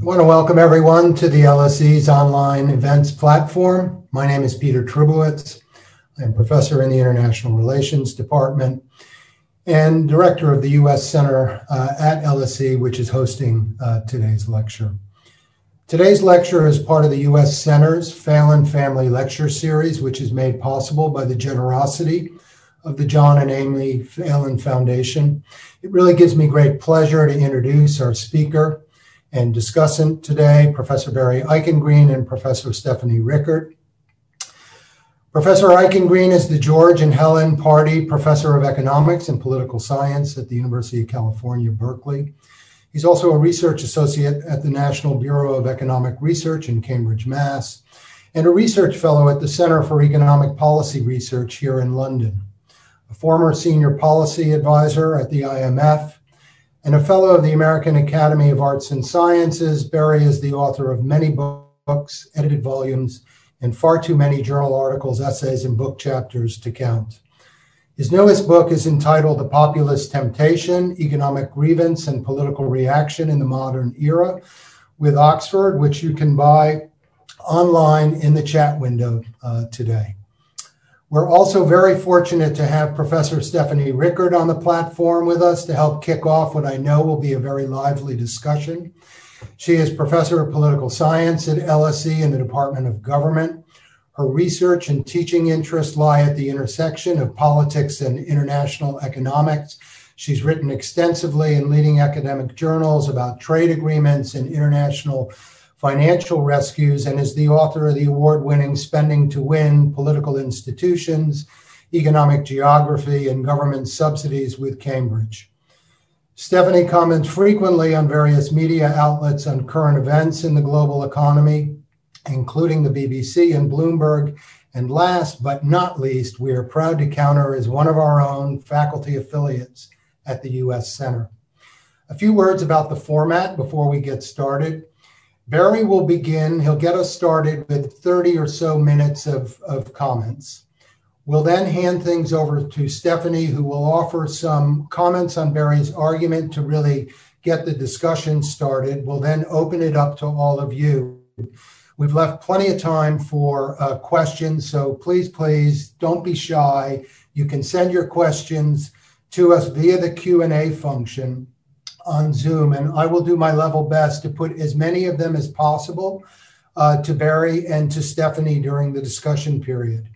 I want to welcome everyone to the LSE's online events platform. My name is Peter Trubowitz. I'm professor in the International Relations Department and director of the U.S. Center uh, at LSE, which is hosting uh, today's lecture. Today's lecture is part of the U.S. Center's Fallon Family Lecture Series, which is made possible by the generosity of the John and Amy Fallon Foundation. It really gives me great pleasure to introduce our speaker, and discussant today, Professor Barry Eichengreen and Professor Stephanie Rickard. Professor Eichengreen is the George and Helen Pardee Professor of Economics and Political Science at the University of California, Berkeley. He's also a research associate at the National Bureau of Economic Research in Cambridge, Mass, and a research fellow at the Center for Economic Policy Research here in London. A former senior policy advisor at the IMF, and a fellow of the American Academy of Arts and Sciences. Barry is the author of many books, edited volumes, and far too many journal articles, essays, and book chapters to count. His newest book is entitled The Populist Temptation Economic Grievance and Political Reaction in the Modern Era with Oxford, which you can buy online in the chat window uh, today. We're also very fortunate to have Professor Stephanie Rickard on the platform with us to help kick off what I know will be a very lively discussion. She is Professor of Political Science at LSE in the Department of Government. Her research and teaching interests lie at the intersection of politics and international economics. She's written extensively in leading academic journals about trade agreements and international financial rescues and is the author of the award winning Spending to Win Political Institutions, Economic Geography, and Government Subsidies with Cambridge. Stephanie comments frequently on various media outlets on current events in the global economy, including the BBC and Bloomberg. And last but not least, we are proud to count her as one of our own faculty affiliates at the U.S. Center. A few words about the format before we get started. Barry will begin. He'll get us started with 30 or so minutes of, of comments. We'll then hand things over to Stephanie, who will offer some comments on Barry's argument to really get the discussion started. We'll then open it up to all of you. We've left plenty of time for uh, questions, so please, please don't be shy. You can send your questions to us via the Q&A function on Zoom, and I will do my level best to put as many of them as possible uh, to Barry and to Stephanie during the discussion period.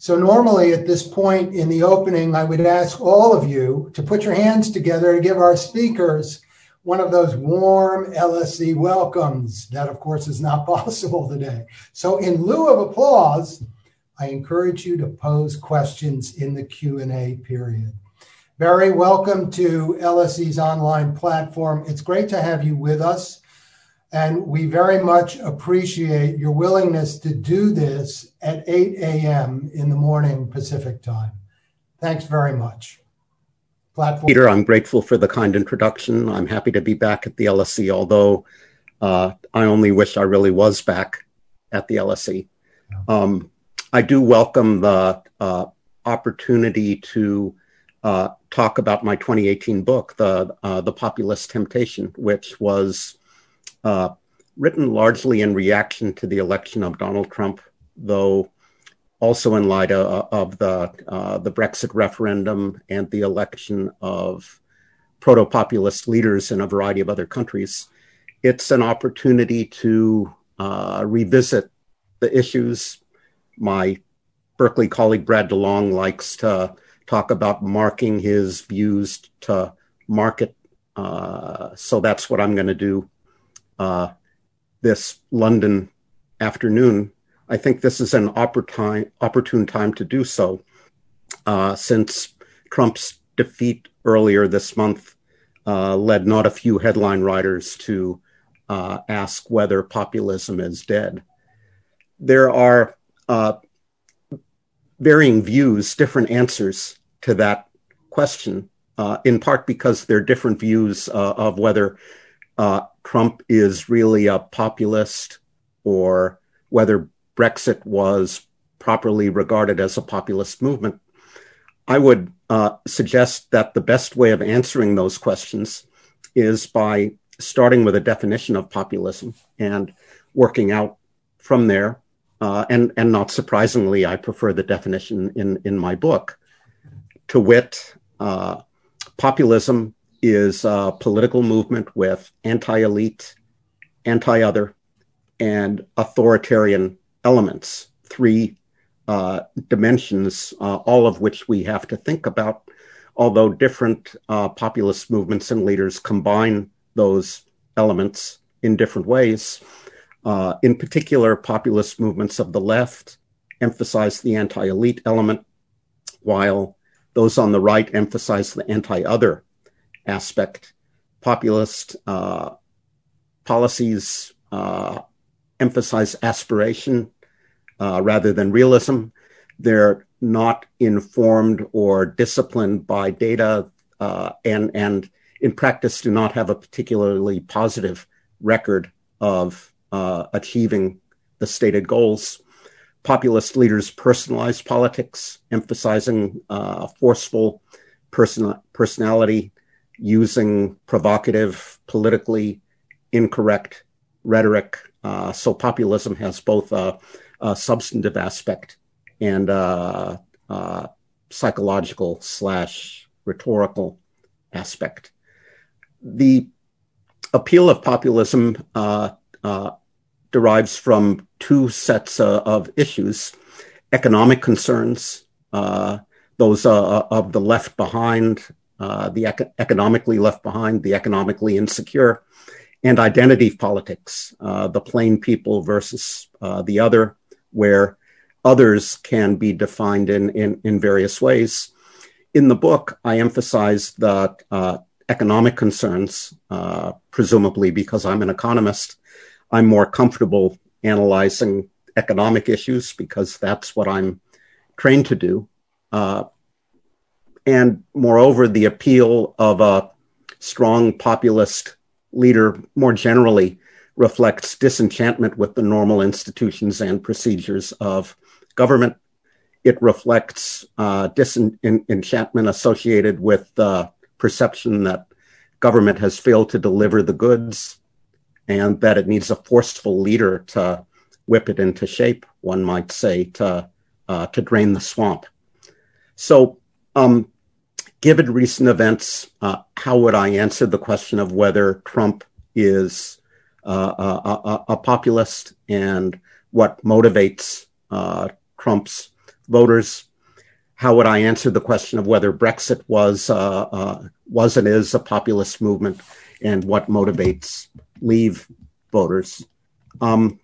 So, normally at this point in the opening, I would ask all of you to put your hands together to give our speakers one of those warm LSE welcomes. That, of course, is not possible today. So, in lieu of applause, I encourage you to pose questions in the Q&A period. Barry, welcome to LSE's online platform. It's great to have you with us. And we very much appreciate your willingness to do this at 8 a.m. in the morning Pacific time. Thanks very much. Platform. Peter, I'm grateful for the kind introduction. I'm happy to be back at the LSE, although uh, I only wish I really was back at the LSE. Um, I do welcome the uh, opportunity to uh, talk about my 2018 book, The, uh, the Populist Temptation, which was uh, written largely in reaction to the election of Donald Trump, though also in light of, of the, uh, the Brexit referendum and the election of proto populist leaders in a variety of other countries. It's an opportunity to uh, revisit the issues. My Berkeley colleague Brad DeLong likes to talk about marking his views to market. Uh, so that's what I'm going to do uh, this London afternoon. I think this is an opportune, opportune time to do so uh, since Trump's defeat earlier this month uh, led not a few headline writers to uh, ask whether populism is dead. There are uh, varying views, different answers to that question, uh, in part because there are different views uh, of whether uh, Trump is really a populist or whether Brexit was properly regarded as a populist movement. I would uh, suggest that the best way of answering those questions is by starting with a definition of populism and working out from there. Uh, and and not surprisingly, I prefer the definition in in my book. To wit, uh, populism is a political movement with anti-elite, anti-other, and authoritarian elements. Three uh, dimensions, uh, all of which we have to think about. Although different uh, populist movements and leaders combine those elements in different ways. Uh, in particular, populist movements of the left emphasize the anti elite element, while those on the right emphasize the anti other aspect. Populist uh, policies uh, emphasize aspiration uh, rather than realism. They're not informed or disciplined by data uh, and, and in practice do not have a particularly positive record of uh, achieving the stated goals. Populist leaders personalize politics, emphasizing uh, forceful person- personality, using provocative, politically incorrect rhetoric. Uh, so populism has both a, a substantive aspect and a, a psychological slash rhetorical aspect. The appeal of populism uh, uh, derives from two sets uh, of issues economic concerns, uh, those uh, of the left behind, uh, the ec- economically left behind, the economically insecure, and identity politics, the plain people versus the other, where others can be defined in, in, in various ways. In the book, I emphasize that economic concerns, uh, presumably because I'm an economist, I'm more comfortable analyzing economic issues because that's what I'm trained to do. Uh, and moreover, the appeal of a strong populist leader more generally reflects disenchantment with the normal institutions and procedures of government. It reflects uh, disenchantment associated with uh, perception that government has failed to deliver the goods and that it needs a forceful leader to whip it into shape, one might say, to, uh, to drain the swamp. So, um, given recent events, uh, how would I answer the question of whether Trump is uh, a, a, a, populist and what motivates uh, Trump's voters? how would I answer the question of whether Brexit was uh, uh, was and is a populist movement, and what motivates Leave voters? Um,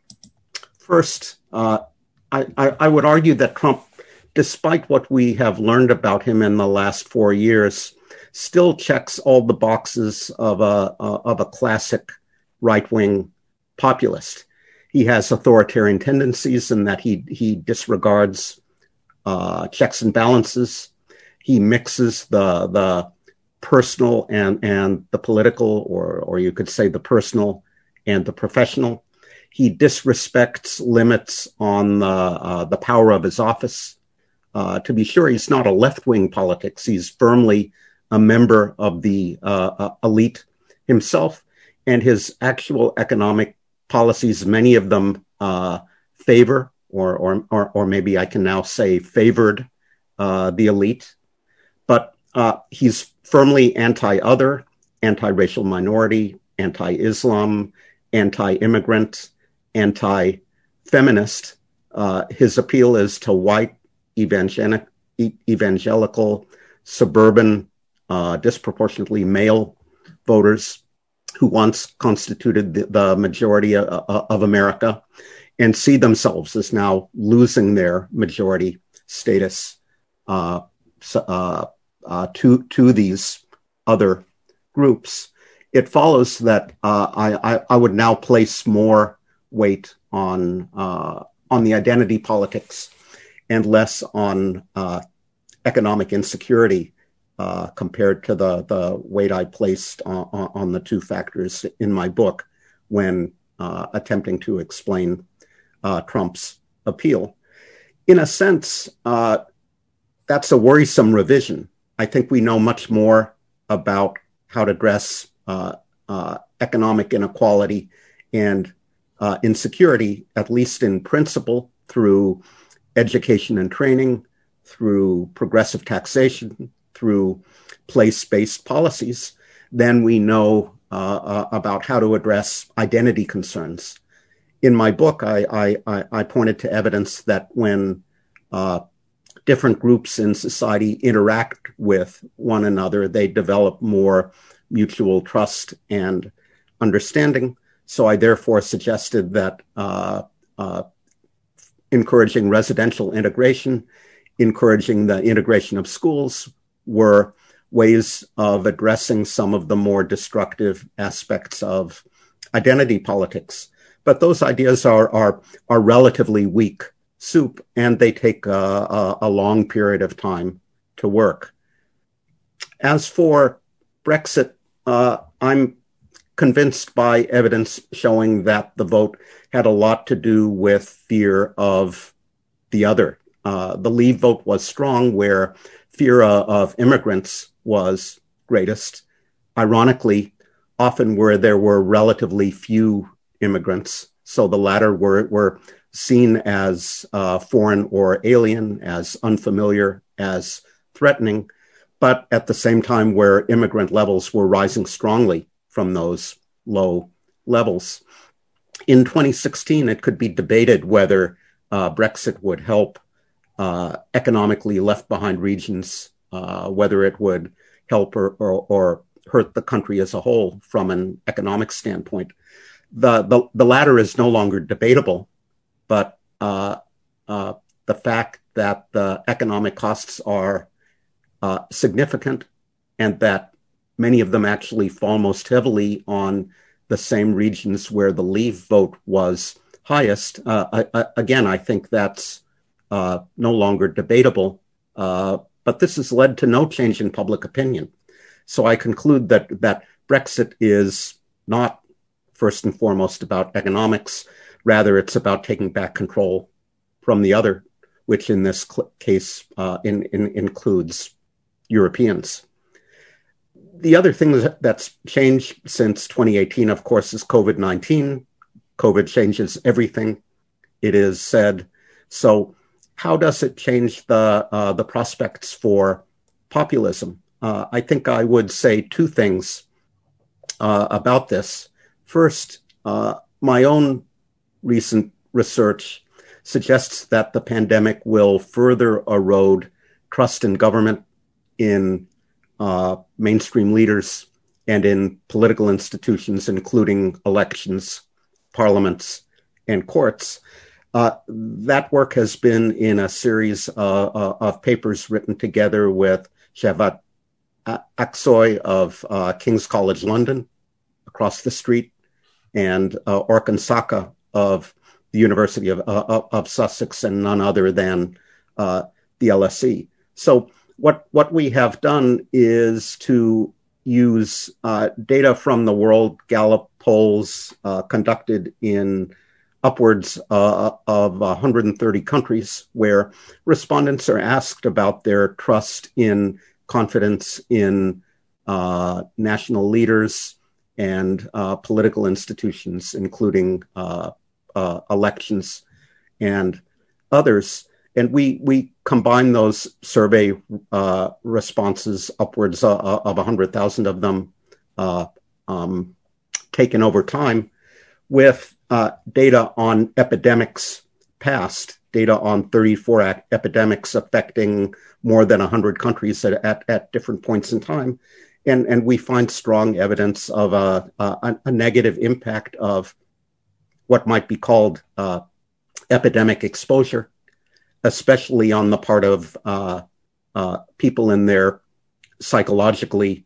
first, uh, I, would argue that Trump, despite what we have learned about him in the last four years, still checks all the boxes of a of a classic right wing populist. He has authoritarian tendencies in that he he disregards uh, checks and balances. He mixes the the personal and and the political, or or you could say the personal and the professional. He disrespects limits on the uh, the power of his office. Uh, to be sure, he's not a left wing politics. He's firmly a member of the uh, uh, elite himself, and his actual economic policies, many of them uh, favor or or or, or maybe I can now say favored uh, the elite, uh, he's firmly anti-other, anti-racial minority, anti-Islam, anti-immigrant, anti-feminist. Uh, his appeal is to white evangelical, suburban, uh, disproportionately male voters who once constituted the, majority of America and see themselves as now losing their majority status uh, uh, uh, to to these other groups. It follows that uh, I, I, would now place more weight on uh, on the identity politics and less on uh, economic insecurity compared to the the weight I placed on, on, the two factors in my book when attempting to explain uh, Trump's appeal. In a sense, uh, that's a worrisome revision. I think we know much more about how to address uh, uh economic inequality and uh, insecurity, at least in principle, through education and training, through progressive taxation, through place based policies, than we know uh, uh, about how to address identity concerns. In my book, I, I, I pointed to evidence that when uh, different groups in society interact with one another, they develop more mutual trust and understanding. So I therefore suggested that uh, uh, encouraging residential integration, encouraging the integration of schools were ways of addressing some of the more destructive aspects of identity politics. But those ideas are are are relatively weak soup, and they take a, a, a long period of time to work. As for Brexit, uh, I'm convinced by evidence showing that the vote had a lot to do with fear of the other. Uh, the Leave vote was strong, where fear uh, of immigrants was greatest. Ironically, often where there were relatively few immigrants, so the latter were were seen as uh, foreign or alien, as unfamiliar, as threatening, but at the same time where immigrant levels were rising strongly from those low levels. In 2016, it could be debated whether uh, Brexit would help uh, economically left behind regions, uh, whether it would help or, or, or, hurt the country as a whole from an economic standpoint. The, the, the latter is no longer debatable but uh, uh, the fact that the economic costs are uh, significant and that many of them actually fall most heavily on the same regions where the leave vote was highest. I, again, I think that's no longer debatable, but this has led to no change in public opinion. So I conclude that that Brexit is not first and foremost about economics. Rather, it's about taking back control from the other, which in this cl- case uh, in, in, includes Europeans. The other thing that's changed since 2018, of course, is COVID 19. COVID changes everything, it is said. So, how does it change the, uh, the prospects for populism? Uh, I think I would say two things uh, about this. First, uh, my own recent research suggests that the pandemic will further erode trust in government, in uh, mainstream leaders, and in political institutions, including elections, parliaments, and courts. Uh, that work has been in a series uh, uh of papers written together with Cevat Aksoy of uh, King's College London across the street and uh, Orkun Saka of the University of, uh, of Sussex and none other than uh, the LSE. So what what we have done is to use uh, data from the World Gallup polls uh, conducted in upwards uh, of 130 countries, where respondents are asked about their trust in confidence in uh, national leaders and political institutions, including uh, elections and others. And we, we combine those survey uh, responses, upwards uh, uh of 100,000 of them uh, um, taken over time, with uh, data on epidemics past, data on 34 epidemics affecting more than 100 countries at, at, at, different points in time. And, and we find strong evidence of a, a, a negative impact of what might be called uh, epidemic exposure, especially on the part of uh, uh, people in their psychologically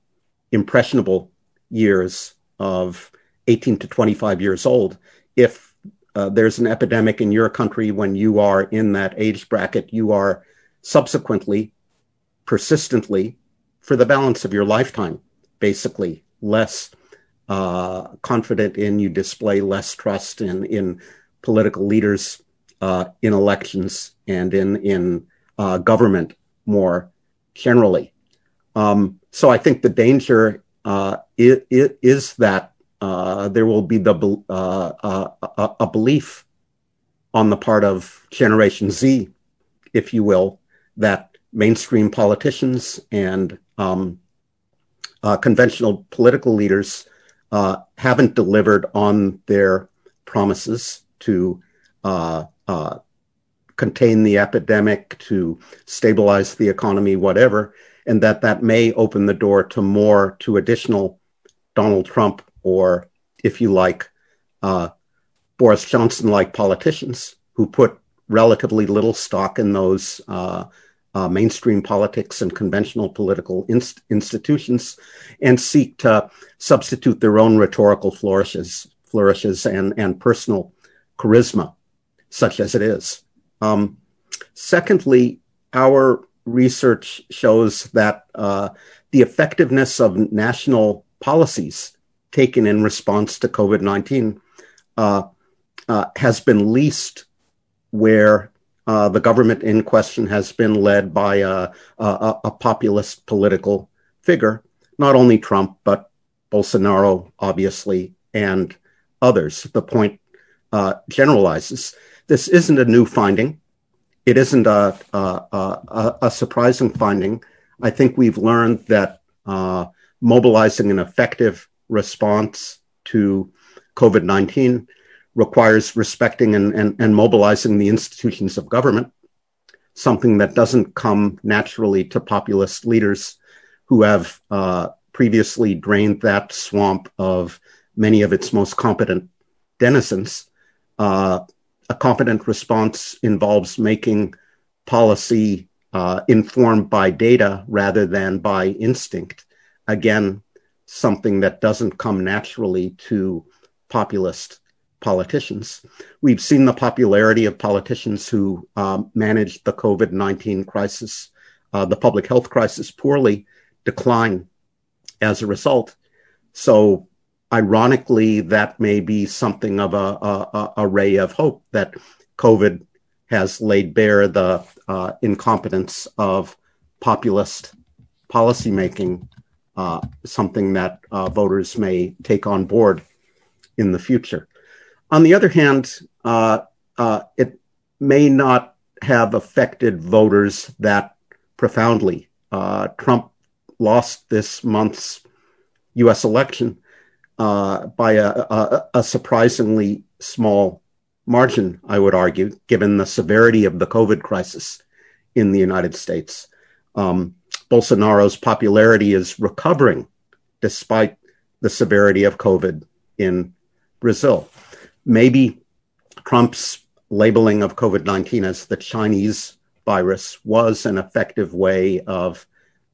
impressionable years of 18 to 25 years old. If uh, there's an epidemic in your country when you are in that age bracket, you are subsequently, persistently, for the balance of your lifetime, basically less uh, confident in, you display less trust in in political leaders, uh, in elections, and in in uh, government more generally. Um, so I think the danger uh, is, is, that uh, there will be the uh, a, a belief on the part of Generation Z, if you will, that mainstream politicians and um, conventional political leaders haven't delivered on their promises to uh, uh, contain the epidemic, to stabilize the economy, whatever, and that that may open the door to more, to additional Donald Trump or, if you like, uh, Boris Johnson like politicians who put relatively little stock in those uh, uh, mainstream politics and conventional political inst- institutions and seek to substitute their own rhetorical flourishes, flourishes and, and personal charisma, such as it is. Um, secondly, our research shows that uh, the effectiveness of national policies taken in response to COVID 19 uh, uh, has been least where uh, the government in question has been led by a, a, a, populist political figure, not only Trump, but Bolsonaro, obviously, and others. The point uh, generalizes. This isn't a new finding. It isn't a, a, a surprising finding. I think we've learned that uh, mobilizing an effective response to COVID 19 requires respecting and, and, and mobilizing the institutions of government, something that doesn't come naturally to populist leaders who have uh, previously drained that swamp of many of its most competent denizens. Uh, a competent response involves making policy uh, informed by data rather than by instinct. Again, something that doesn't come naturally to populist politicians. We've seen the popularity of politicians who um, managed the COVID 19 crisis, uh, the public health crisis poorly, decline as a result. So, ironically, that may be something of a, a, a ray of hope that COVID has laid bare the uh, incompetence of populist policymaking uh, something that uh, voters may take on board in the future. On the other hand, uh, uh, it may not have affected voters that profoundly. Uh, Trump lost this month's U.S. election by a, a, a surprisingly small margin, I would argue, given the severity of the COVID crisis in the United States. Um, Bolsonaro's popularity is recovering despite the severity of COVID in Brazil. Maybe Trump's labeling of COVID 19 as the Chinese virus was an effective way of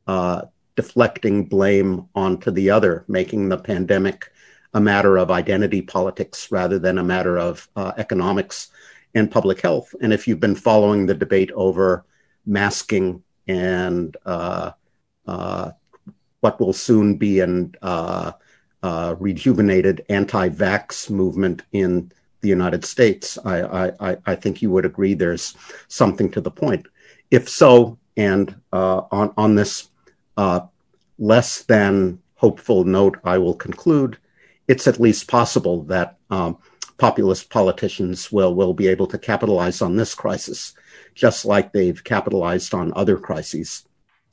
uh, deflecting blame onto the other, making the pandemic a matter of identity politics rather than a matter of uh, economics and public health. And if you've been following the debate over masking and uh, uh, what will soon be an uh, rejuvenated anti-vax movement in the United States. I, I, I, think you would agree there's something to the point. If so, and uh, on, on this uh, less than hopeful note, I will conclude, it's at least possible that um, populist politicians will, will be able to capitalize on this crisis just like they've capitalized on other crises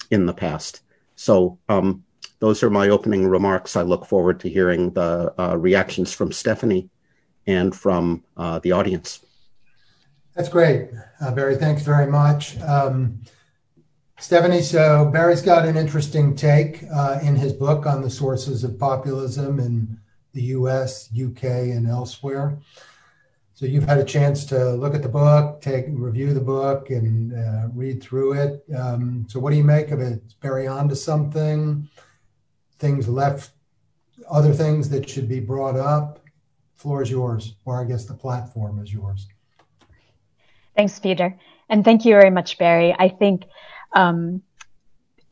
in the past. So um, those are my opening remarks. I look forward to hearing the uh, reactions from Stephanie and from uh, the audience. That's great, uh, Barry. Thanks very much. Um, Stephanie, so Barry's got an interesting take uh, in his book on the sources of populism in the US, UK, and elsewhere. So you've had a chance to look at the book, take review the book, and uh, read through it. Um, so what do you make of it? Barry onto something? Things left, other things that should be brought up. Floor is yours, or I guess the platform is yours. Thanks, Peter, and thank you very much, Barry. I think um,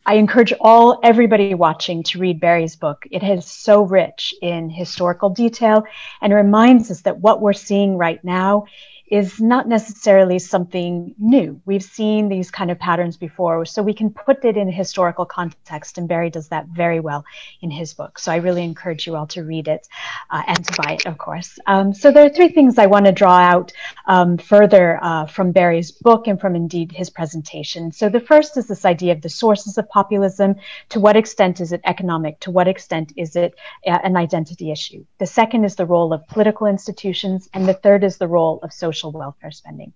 I encourage all everybody watching to read Barry's book. It is so rich in historical detail and reminds us that what we're seeing right now is not necessarily something new. We've seen these kind of patterns before, so we can put it in historical context, and Barry does that very well in his book. So I really encourage you all to read it uh, and to buy it, of course. Um, so there are three things I want to draw out um, further uh, from Barry's book and from indeed his presentation. So the first is this idea of the sources of populism. To what extent is it economic? To what extent is it uh, an identity issue? The second is the role of political institutions, and the third is the role of social social welfare spending.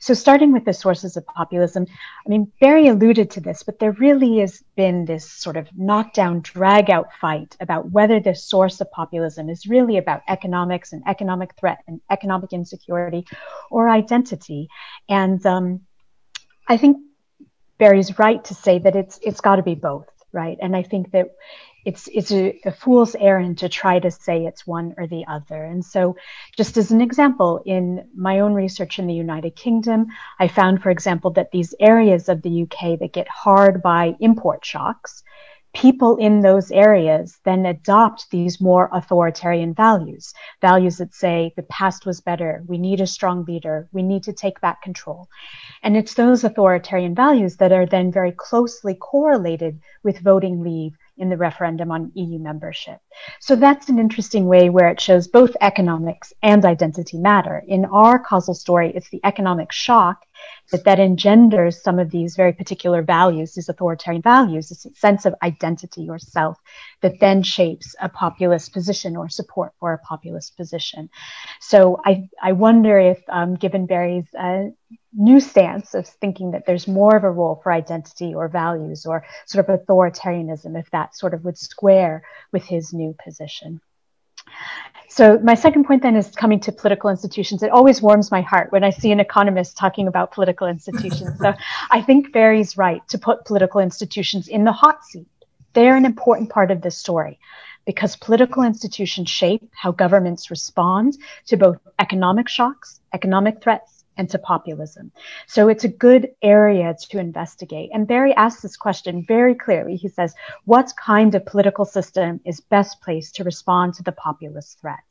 So starting with the sources of populism, I mean, Barry alluded to this, but there really has been this sort of knockdown, drag out fight about whether the source of populism is really about economics and economic threat and economic insecurity or identity. And um, I think Barry's right to say that it's it's got to be both, right? And I think that it's it's a, a, fool's errand to try to say it's one or the other. And so, just as an example, in my own research in the United Kingdom, I found, for example, that these areas of the UK that get hard by import shocks, people in those areas then adopt these more authoritarian values, values that say the past was better, we need a strong leader, we need to take back control. And it's those authoritarian values that are then very closely correlated with voting leave in the referendum on EU membership. So that's an interesting way where it shows both economics and identity matter. In our causal story, it's the economic shock that that engenders some of these very particular values, these authoritarian values, this sense of identity or self that then shapes a populist position or support for a populist position. So I, I wonder if, um, given Barry's uh, new stance of thinking that there's more of a role for identity or values or sort of authoritarianism, if that sort of would square with his new position. So my second point then is coming to political institutions. It always warms my heart when I see an economist talking about political institutions. so I think Barry's right to put political institutions in the hot seat. They're an important part of this story because political institutions shape how governments respond to both economic shocks, economic threats, and to populism. So it's a good area to investigate. And Barry asks this question very clearly. He says, what kind of political system is best placed to respond to the populist threat?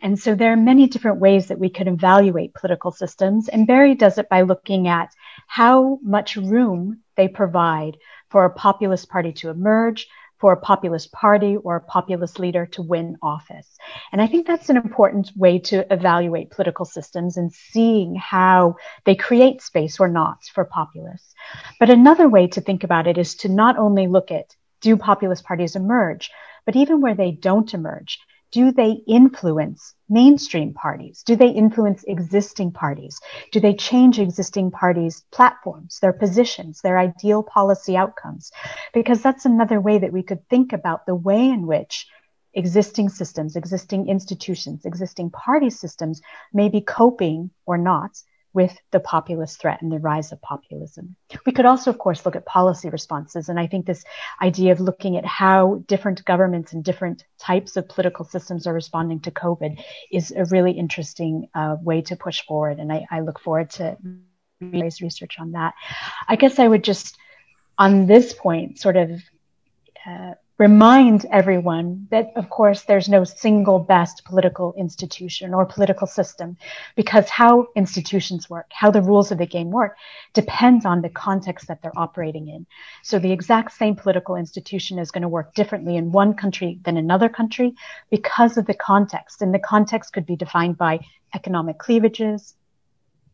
And so there are many different ways that we could evaluate political systems. And Barry does it by looking at how much room they provide for a populist party to emerge, for a populist party or a populist leader to win office. And I think that's an important way to evaluate political systems and seeing how they create space or not for populists. But another way to think about it is to not only look at do populist parties emerge, but even where they don't emerge, do they influence mainstream parties? Do they influence existing parties? Do they change existing parties' platforms, their positions, their ideal policy outcomes? Because that's another way that we could think about the way in which existing systems, existing institutions, existing party systems may be coping or not with the populist threat and the rise of populism. We could also, of course, look at policy responses. And I think this idea of looking at how different governments and different types of political systems are responding to COVID is a really interesting uh, way to push forward. And I, I look forward to research on that. I guess I would just, on this point, sort of uh, remind everyone that, of course, there's no single best political institution or political system because how institutions work, how the rules of the game work depends on the context that they're operating in. So the exact same political institution is going to work differently in one country than another country because of the context. And the context could be defined by economic cleavages,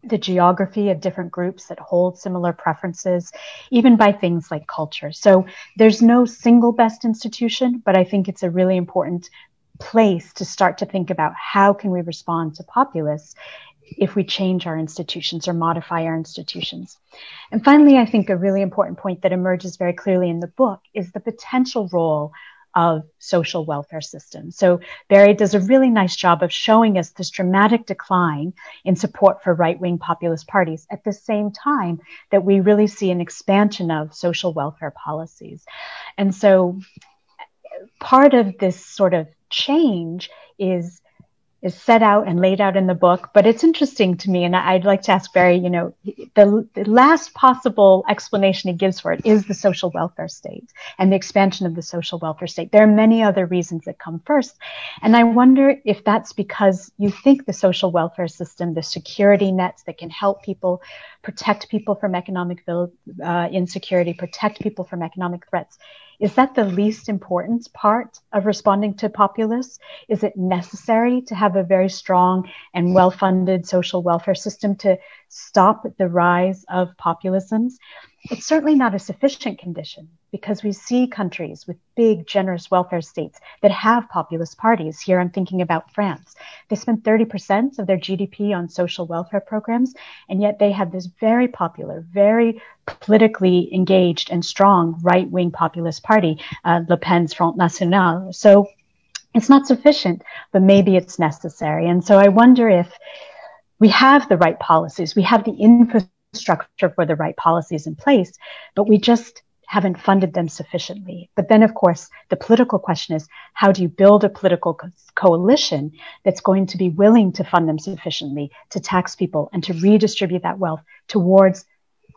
the geography of different groups that hold similar preferences, even by things like culture. So there's no single best institution, but I think it's a really important place to start to think about how can we respond to populists if we change our institutions or modify our institutions. And finally, I think a really important point that emerges very clearly in the book is the potential role of social welfare systems. So Barry does a really nice job of showing us this dramatic decline in support for right-wing populist parties at the same time that we really see an expansion of social welfare policies. And so part of this sort of change is is set out and laid out in the book. But it's interesting to me, and I'd like to ask Barry, you know, the, the last possible explanation he gives for it is the social welfare state and the expansion of the social welfare state. There are many other reasons that come first. And I wonder if that's because you think the social welfare system, the security nets that can help people, protect people from economic uh, insecurity, protect people from economic threats, is that the least important part of responding to populists? Is it necessary to have a very strong and well funded social welfare system to stop the rise of populisms? It's certainly not a sufficient condition because we see countries with big, generous welfare states that have populist parties. Here I'm thinking about France. They spend 30% of their GDP on social welfare programs, and yet they have this very popular, very politically engaged and strong right wing populist party, uh, Le Pen's Front National. So it's not sufficient, but maybe it's necessary. And so I wonder if we have the right policies, we have the infrastructure structure for the right policies in place, but we just haven't funded them sufficiently. But then, of course, the political question is how do you build a political co- coalition that's going to be willing to fund them sufficiently to tax people and to redistribute that wealth towards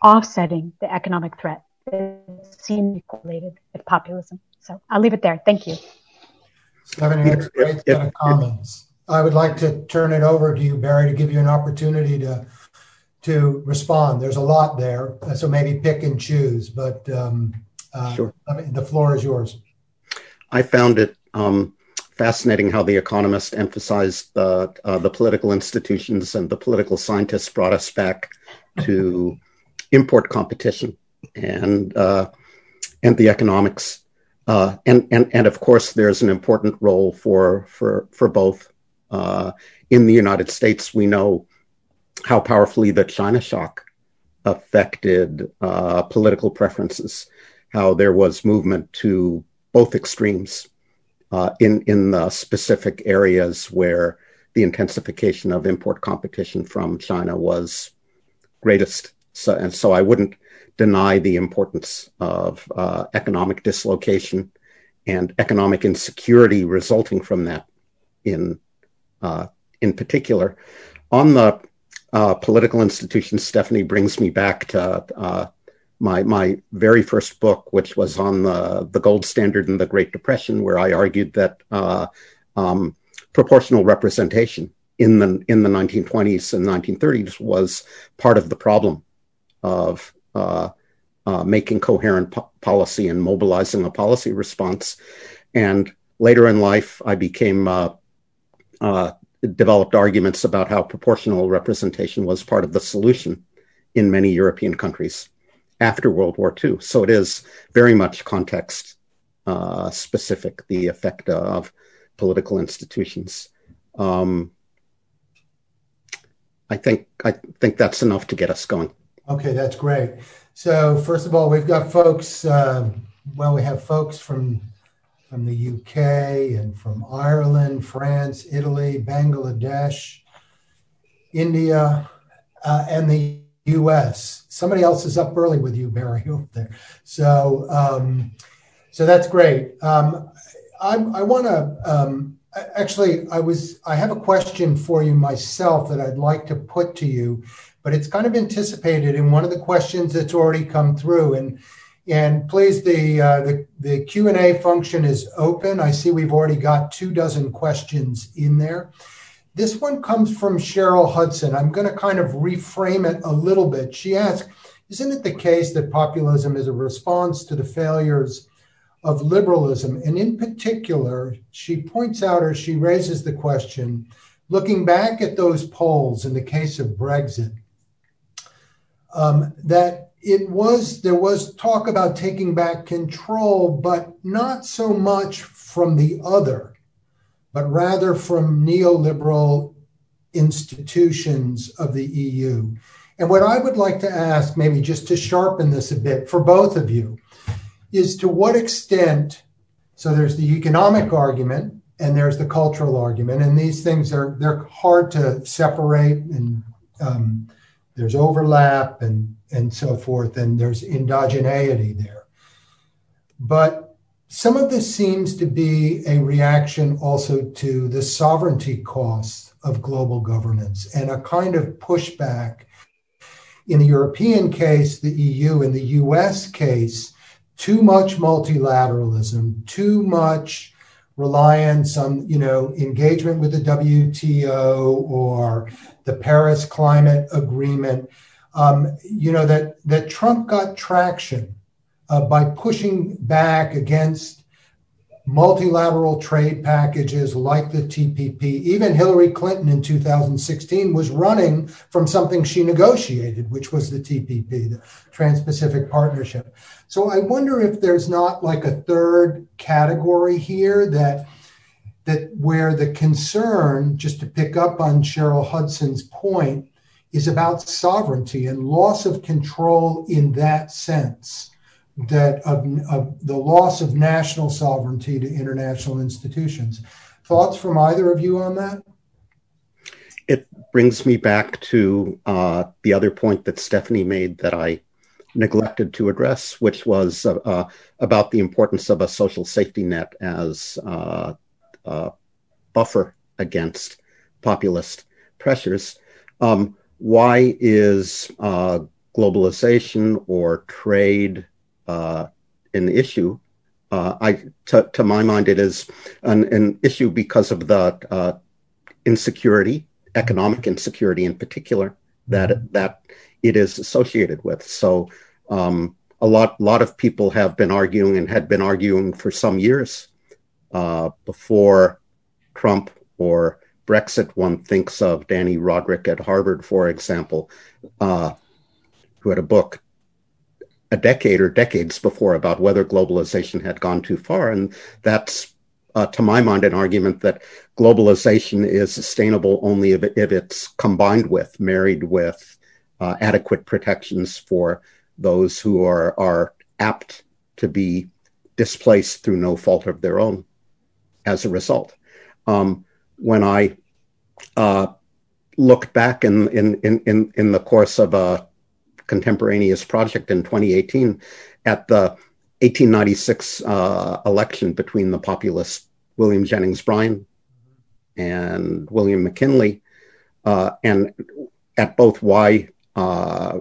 offsetting the economic threat that seems correlated with populism? So I'll leave it there. Thank you. Stephanie, that's great set of comments. I would like to turn it over to you, Barry, to give you an opportunity to to respond. There's a lot there, so maybe pick and choose. But um, uh, sure. the floor is yours. I found it um, fascinating how The Economist emphasized uh, uh, the political institutions and the political scientists brought us back to import competition and uh, and the economics. Uh, and, and, and of course, there's an important role for, for, for both. Uh, in the United States, we know how powerfully the China shock affected uh, political preferences, how there was movement to both extremes uh, in in the specific areas where the intensification of import competition from China was greatest. So, and so I wouldn't deny the importance of uh, economic dislocation and economic insecurity resulting from that in uh, in particular. On the uh, political institutions, Stephanie brings me back to uh, my my very first book, which was on the the gold standard in the Great Depression, where I argued that uh, um, proportional representation in the in the 1920s and 1930s was part of the problem of uh, uh, making coherent po- policy and mobilizing a policy response. And later in life, I became uh, developed arguments about how proportional representation was part of the solution in many European countries after World War II. So it is very much context uh, specific, the effect of political institutions. Um, I think I think that's enough to get us going. Okay, that's great. So first of all, we've got folks. Uh, well, we have folks from from the UK and from Ireland, France, Italy, Bangladesh, India, uh, and the US. Somebody else is up early with you, Barry, over there. So, um, so that's great. Um, I, I want to um, actually, I was I have a question for you myself that I'd like to put to you, but it's kind of anticipated in one of the questions that's already come through, and and please, the, uh, the, the Q&A function is open. I see we've already got two dozen questions in there. This one comes from Cheryl Hudson. I'm going to kind of reframe it a little bit. She asks, isn't it the case that populism is a response to the failures of liberalism? And in particular, she points out or she raises the question, looking back at those polls in the case of Brexit, um, that it was there was talk about taking back control, but not so much from the other, but rather from neoliberal institutions of the EU. And what I would like to ask, maybe just to sharpen this a bit for both of you, is to what extent, so there's the economic argument and there's the cultural argument, and these things are they're hard to separate and um, there's overlap and and so forth, and there's endogeneity there. But some of this seems to be a reaction also to the sovereignty costs of global governance and a kind of pushback. In the European case, the EU, in the US case, too much multilateralism, too much reliance on you know engagement with the WTO or the Paris Climate Agreement. Um, you know that that Trump got traction uh, by pushing back against multilateral trade packages like the TPP. Even Hillary Clinton in 2016 was running from something she negotiated, which was the TPP, the Trans Pacific Partnership. So I wonder if there's not like a third category here that. That where the concern, just to pick up on Cheryl Hudson's point, is about sovereignty and loss of control in that sense that of, of the loss of national sovereignty to international institutions. Thoughts from either of you on that? It brings me back to uh, the other point that Stephanie made that I neglected to address, which was uh, uh, about the importance of a social safety net as a uh, uh, buffer against populist pressures. Um, why is uh, globalization or trade uh, an issue. Uh, I, to, to, my mind, it is an, an issue because of the uh, insecurity, economic insecurity in particular, that that it is associated with. So, um, a lot lot of people have been arguing and had been arguing for some years uh, before Trump or Brexit. One thinks of Dani Rodrik at Harvard, for example, uh, who had a book a decade or decades before about whether globalization had gone too far. And that's, uh, to my mind, an argument that globalization is sustainable only if, if it's combined with, married with uh, adequate protections for those who are, are apt to be displaced through no fault of their own as a result. Um, when I uh, looked back in, in, in, in the course of a contemporaneous project in 2018 at the 1896 uh, election between the populist William Jennings Bryan and William McKinley, uh, and at both why uh,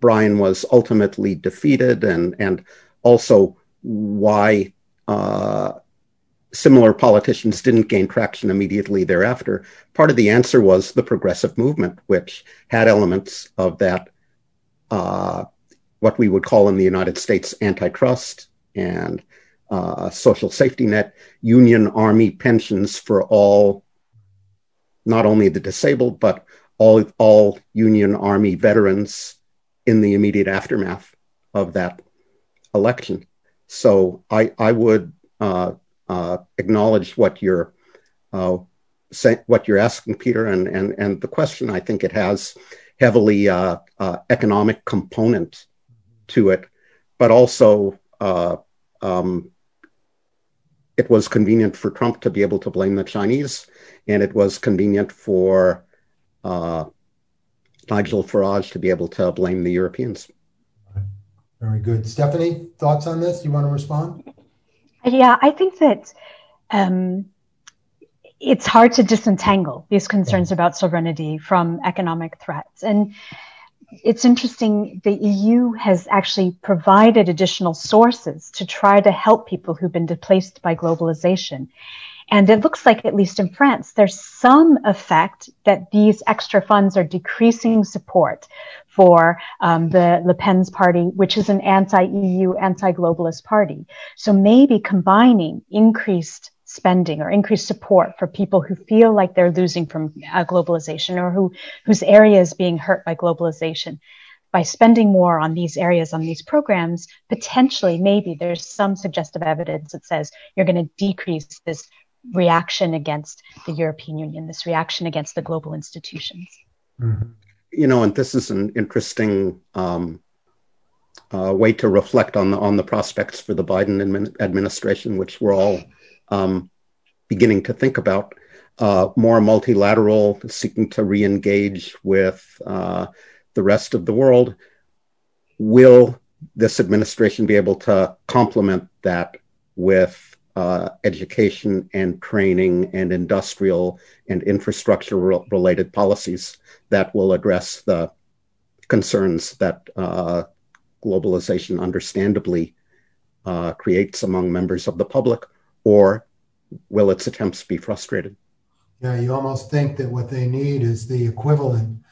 Bryan was ultimately defeated and and also why uh, similar politicians didn't gain traction immediately thereafter. Part of the answer was the progressive movement, which had elements of that uh, what we would call in the United States antitrust and uh, social safety net, union army pensions for all, not only the disabled, but all, all union army veterans in the immediate aftermath of that election. So I, I would uh, uh, acknowledge what you're uh, what you're asking, Peter, and, and, and the question I think it has heavily uh, uh, economic component to it, but also uh, um, it was convenient for Trump to be able to blame the Chinese, and it was convenient for uh, Nigel Farage to be able to blame the Europeans. Very good. Stephanie, thoughts on this? You want to respond? Yeah, I think that um, it's hard to disentangle these concerns about sovereignty from economic threats. And it's interesting, the EU has actually provided additional sources to try to help people who've been displaced by globalization. And it looks like, at least in France, there's some effect that these extra funds are decreasing support for um, the Le Pen's party, which is an anti-EU, anti-globalist party. So maybe combining increased spending or increased support for people who feel like they're losing from uh, globalization or who whose area is being hurt by globalization by spending more on these areas on these programs potentially maybe there's some suggestive evidence that says you're going to decrease this reaction against the european union this reaction against the global institutions mm-hmm. You know and this is an interesting um, uh, way to reflect on the on the prospects for the biden admin- administration which we're all um, beginning to think about. Uh, more multilateral, seeking to re-engage with uh, the rest of the world. Will this administration be able to complement that with uh, education and training and industrial and infrastructure related policies that will address the concerns that uh, globalization understandably uh, creates among members of the public, or will its attempts be frustrated? Yeah, you almost think that what they need is the equivalent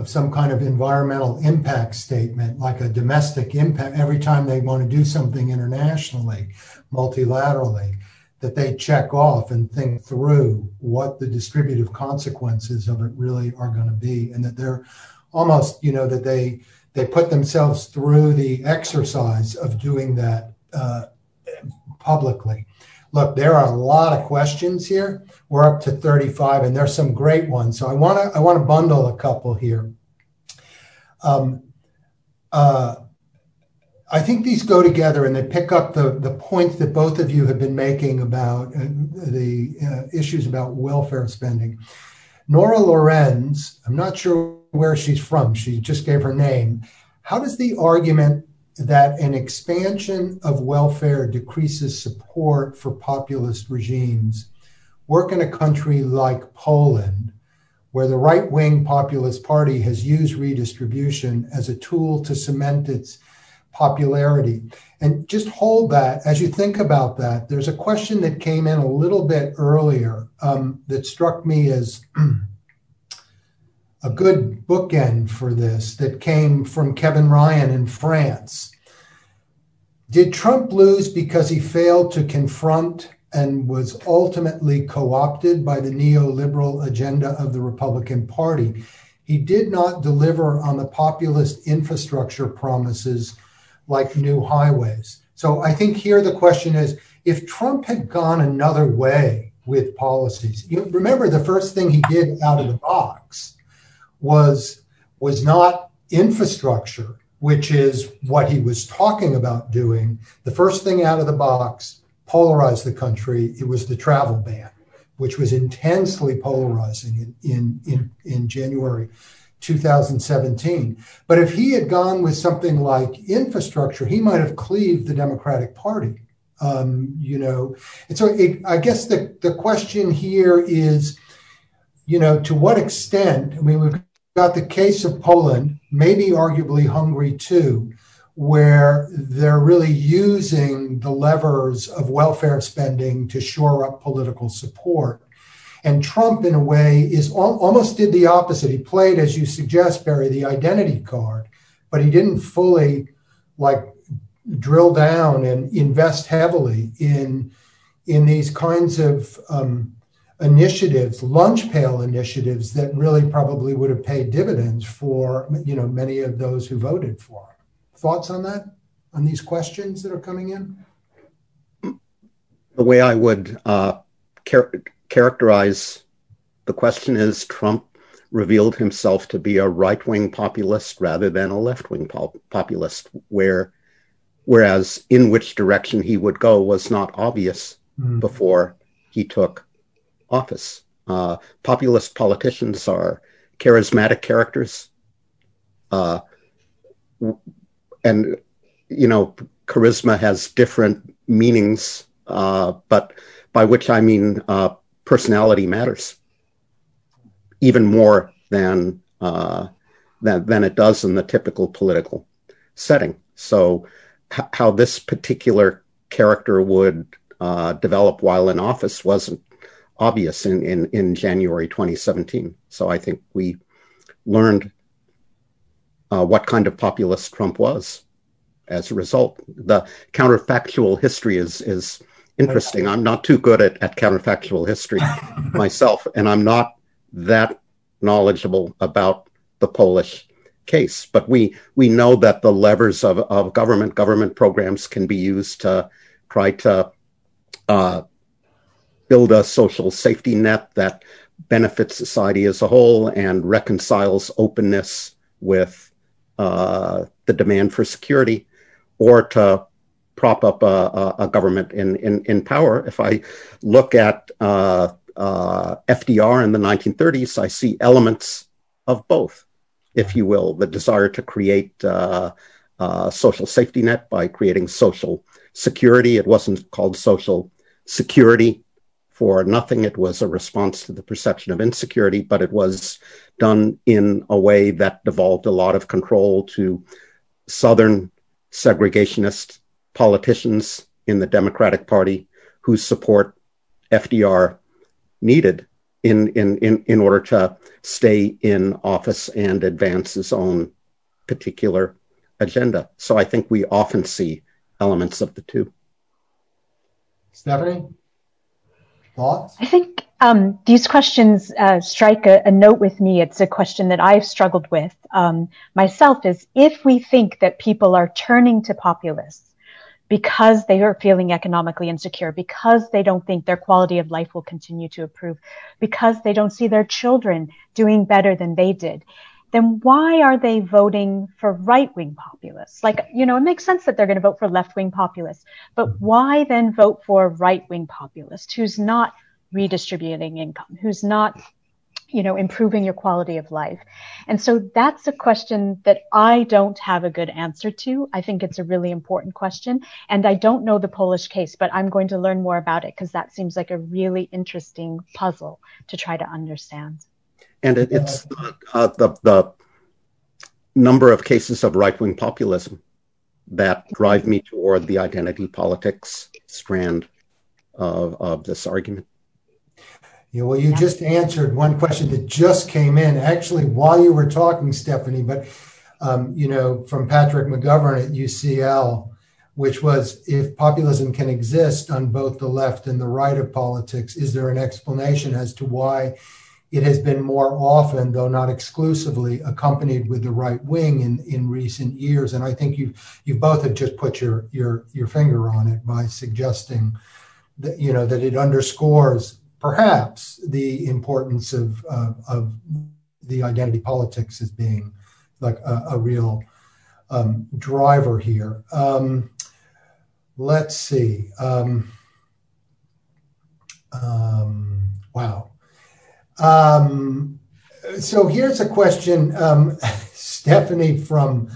of some kind of environmental impact statement, like a domestic impact, every time they want to do something internationally, multilaterally, that they check off and think through what the distributive consequences of it really are going to be, and that they're almost, you know, that they they put themselves through the exercise of doing that uh, publicly. Look, there are a lot of questions here. We're up to 35, and there's some great ones. So I want to I want to bundle a couple here. Um, uh, I think these go together, and they pick up the the points that both of you have been making about uh, the uh, issues about welfare spending. Nora Lorenz, I'm not sure where she's from. She just gave her name. How does the argument that an expansion of welfare decreases support for populist regimes work in a country like Poland, where the right wing populist party has used redistribution as a tool to cement its popularity. And just hold that as you think about that. There's a question that came in a little bit earlier um, that struck me as a good bookend for this that came from Kevin Ryan in France. Did Trump lose because he failed to confront and was ultimately co opted by the neoliberal agenda of the Republican Party? He did not deliver on the populist infrastructure promises like new highways. So I think here the question is if Trump had gone another way with policies, you remember the first thing he did out of the box was was not infrastructure, which is what he was talking about doing. The first thing out of the box polarized the country. It was the travel ban, which was intensely polarizing in in in, January 2017. But if he had gone with something like infrastructure, he might have cleaved the Democratic Party. Um, you know, and so it, I guess the the question here is, you know, to what extent? I mean, we've got the case of Poland, maybe arguably Hungary too, where they're really using the levers of welfare spending to shore up political support. And Trump, in a way, is al- almost did the opposite. He played, as you suggest, Barry, the identity card, but he didn't fully like drill down and invest heavily in in these kinds of um, initiatives, lunch pail initiatives that really probably would have paid dividends for you know many of those who voted for. Thoughts on that? On these questions that are coming in? The way I would uh, char- characterize the question is Trump revealed himself to be a right wing populist rather than a left wing pop- populist, where whereas in which direction he would go was not obvious mm. before he took office. Uh, populist politicians are charismatic characters. Uh, and, you know, charisma has different meanings, uh, but by which I mean uh, personality matters even more than, uh, than, than it does in the typical political setting. So, h- how this particular character would uh, develop while in office wasn't obvious in, in, in January 2017. So I think we learned uh, what kind of populist Trump was as a result. The counterfactual history is is interesting. I'm not too good at, at counterfactual history myself, and I'm not that knowledgeable about the Polish case. But we we know that the levers of, of government government programs can be used to try to uh, build a social safety net that benefits society as a whole and reconciles openness with uh, the demand for security, or to prop up a, a government in, in, in, power. If I look at uh, uh, FDR in the 1930s, I see elements of both, if you will, the desire to create uh, a social safety net by creating social security. It wasn't called social security for nothing. It was a response to the perception of insecurity, but it was done in a way that devolved a lot of control to Southern segregationist politicians in the Democratic Party whose support FDR needed in, in, in, in order to stay in office and advance his own particular agenda. So I think we often see elements of the two. Stephanie, thoughts? I think um, these questions uh, strike a, a, note with me. It's a question that I've struggled with um, myself. Is if we think that people are turning to populists because they are feeling economically insecure, because they don't think their quality of life will continue to improve, because they don't see their children doing better than they did, then why are they voting for right wing populists? Like, you know, it makes sense that they're going to vote for left wing populists, but why then vote for right wing populist who's not redistributing income, who's not, you know, improving your quality of life? And so that's a question that I don't have a good answer to. I think it's a really important question. And I don't know the Polish case, but I'm going to learn more about it because that seems like a really interesting puzzle to try to understand and it, it's uh, the the number of cases of right wing populism that drive me toward the identity politics strand of, of this argument. Yeah, well, you just answered one question that just came in actually while you were talking, Stephanie. But um, you know, from Patrick McGovern at UCL, which was if populism can exist on both the left and the right of politics, is there an explanation as to why it has been more often, though not exclusively, accompanied with the right wing in, in recent years. And I think you you both have just put your your your finger on it by suggesting that you know that it underscores perhaps the importance of of the identity politics as being like a, a real um, driver here. Um, let's see. Um, um wow. Um, so here's a question, um, Stephanie, from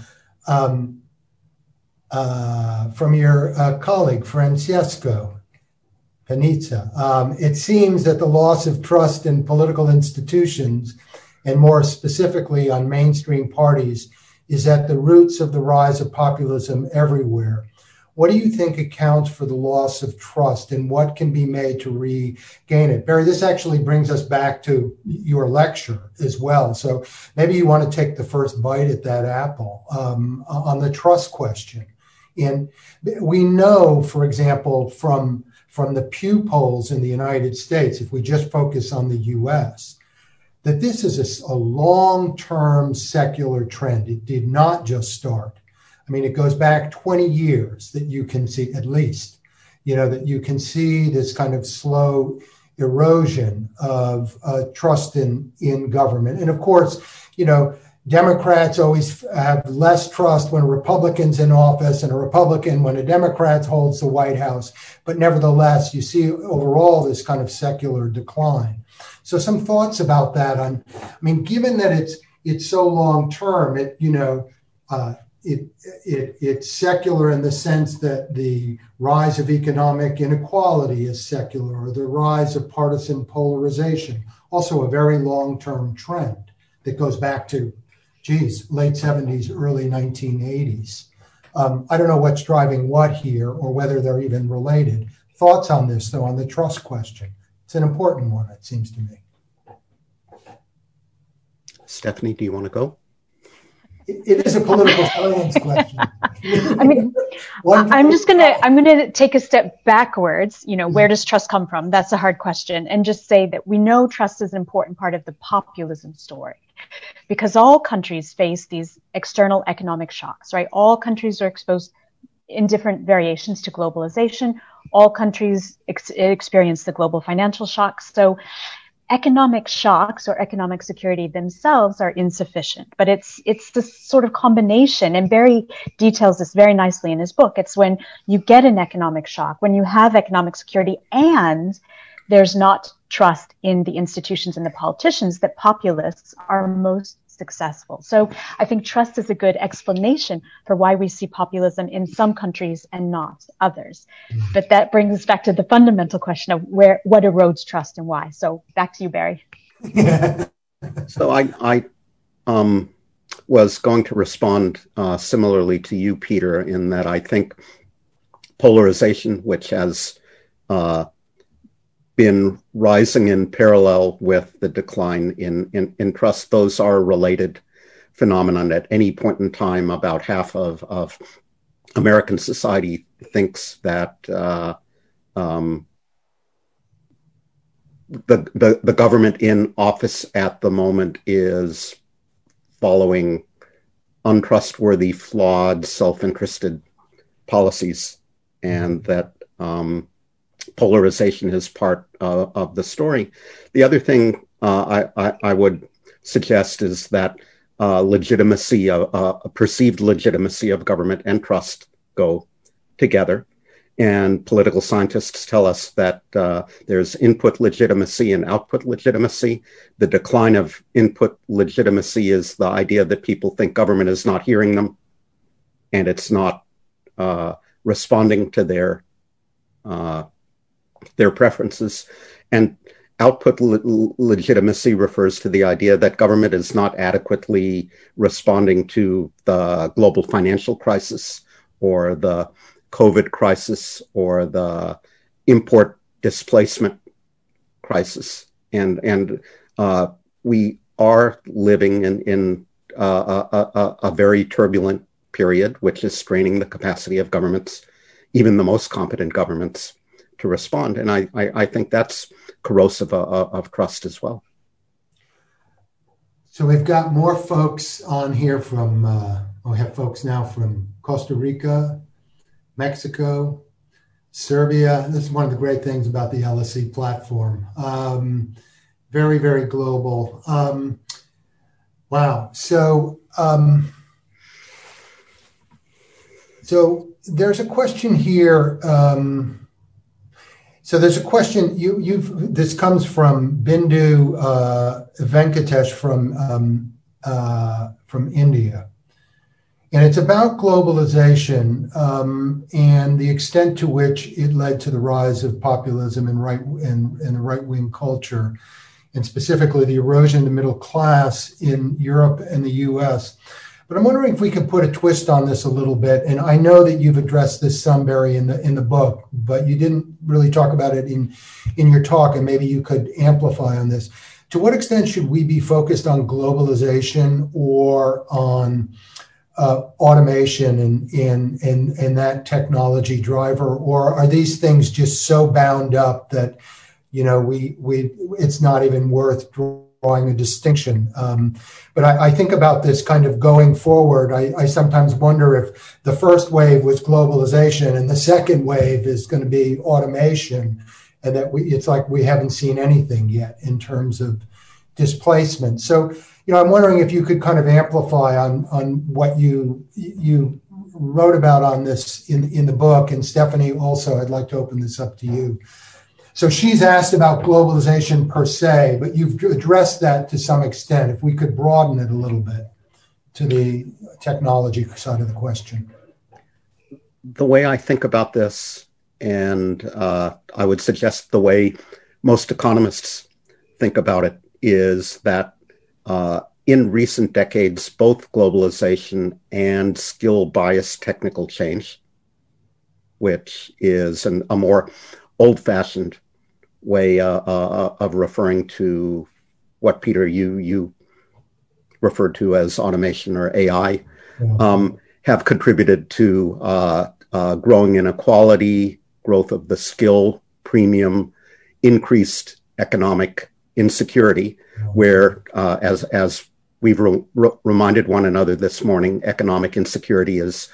um, uh, from your uh, colleague Francesco Panizza. Um, it seems that the loss of trust in political institutions, and more specifically on mainstream parties, is at the roots of the rise of populism everywhere. What do you think accounts for the loss of trust and what can be made to regain it? Barry, this actually brings us back to your lecture as well. So maybe you want to take the first bite at that apple um, on the trust question. And we know, for example, from, from the Pew polls in the United States, if we just focus on the US, that this is a, a long term secular trend. It did not just start I mean, it goes back 20 years that you can see, at least, you know, that you can see this kind of slow erosion of uh, trust in, in government. And of course, you know, Democrats always have less trust when a Republican's in office and a Republican when a Democrat holds the White House. But nevertheless, you see overall this kind of secular decline. So some thoughts about that on, I mean, given that it's, it's so long term, it, you know, uh, it's secular in the sense that the rise of economic inequality is secular, or the rise of partisan polarization, also a very long term trend that goes back to, geez, late 70s, early 1980s. Um, I don't know what's driving what here or whether they're even related. Thoughts on this, though, on the trust question? It's an important one, it seems to me. Stephanie, do you want to go? It is a political science question. I mean, I'm just gonna I'm gonna take a step backwards. You know, where mm-hmm. does trust come from? That's a hard question, and just say that we know trust is an important part of the populism story, because all countries face these external economic shocks. Right? All countries are exposed in different variations to globalization. All countries ex- experience the global financial shocks. So economic shocks or economic security themselves are insufficient. But it's it's this sort of combination and barry details this very nicely in his book. It's when you get an economic shock when you have economic security and there's not trust in the institutions and the politicians that populists are most successful. So I think trust is a good explanation for why we see populism in some countries and not others. Mm-hmm. But that brings us back to the fundamental question of where what erodes trust and why. So back to you, Barry. so I, I um, was going to respond uh, similarly to you, Peter, in that I think polarization, which has uh, been rising in parallel with the decline in, in, in trust. Those are related phenomenon at any point in time. About half of, of American society thinks that uh, um, the, the, the government in office at the moment is following untrustworthy, flawed, self-interested policies, and that um, polarization is part uh, of the story. The other thing uh, I, I, I, would suggest is that uh, legitimacy, a perceived legitimacy of government and trust go together. And political scientists tell us that uh, there's input legitimacy and output legitimacy. The decline of input legitimacy is the idea that people think government is not hearing them and it's not uh, responding to their uh, their preferences. And output le- legitimacy refers to the idea that government is not adequately responding to the global financial crisis or the COVID crisis or the import displacement crisis. And, and uh, we are living in, in uh, a, a, a very turbulent period, which is straining the capacity of governments, even the most competent governments, to respond. And I, I, I think that's corrosive of, of trust as well. So we've got more folks on here from, uh, we have folks now from Costa Rica, Mexico, Serbia. This is one of the great things about the LSE platform. Um, very, very global. Um, wow. So, um, so there's a question here. Um, so there's a question you you've this comes from Bindu uh, Venkatesh from um, uh, from India, and it's about globalization um, and the extent to which it led to the rise of populism and right and, and right wing culture, and specifically the erosion of the middle class in Europe and the U.S. But I'm wondering if we could put a twist on this a little bit. And I know that you've addressed this some, Barry, in the in the book, but you didn't really talk about it in in your talk, and maybe you could amplify on this. To what extent should we be focused on globalization or on uh, automation and, and and and that technology driver, or are these things just so bound up that you know we we it's not even worth drawing a distinction. Um, but I, I, think about this kind of going forward. I, I, sometimes wonder if the first wave was globalization and the second wave is going to be automation, and that we, it's like we haven't seen anything yet in terms of displacement. So, you know, I'm wondering if you could kind of amplify on on what you you wrote about on this in in the book. And Stephanie, also, I'd like to open this up to you. So she's asked about globalization per se, but you've addressed that to some extent. If we could broaden it a little bit to the technology side of the question. The way I think about this, and uh, I would suggest the way most economists think about it, is that uh, in recent decades, both globalization and skill bias technical change, which is an, a more old fashioned way uh, uh, of referring to what Peter you you referred to as automation or AI yeah. um, have contributed to uh, uh, growing inequality, growth of the skill premium, increased economic insecurity, yeah. where uh, as as we've re- re- reminded one another this morning, economic insecurity is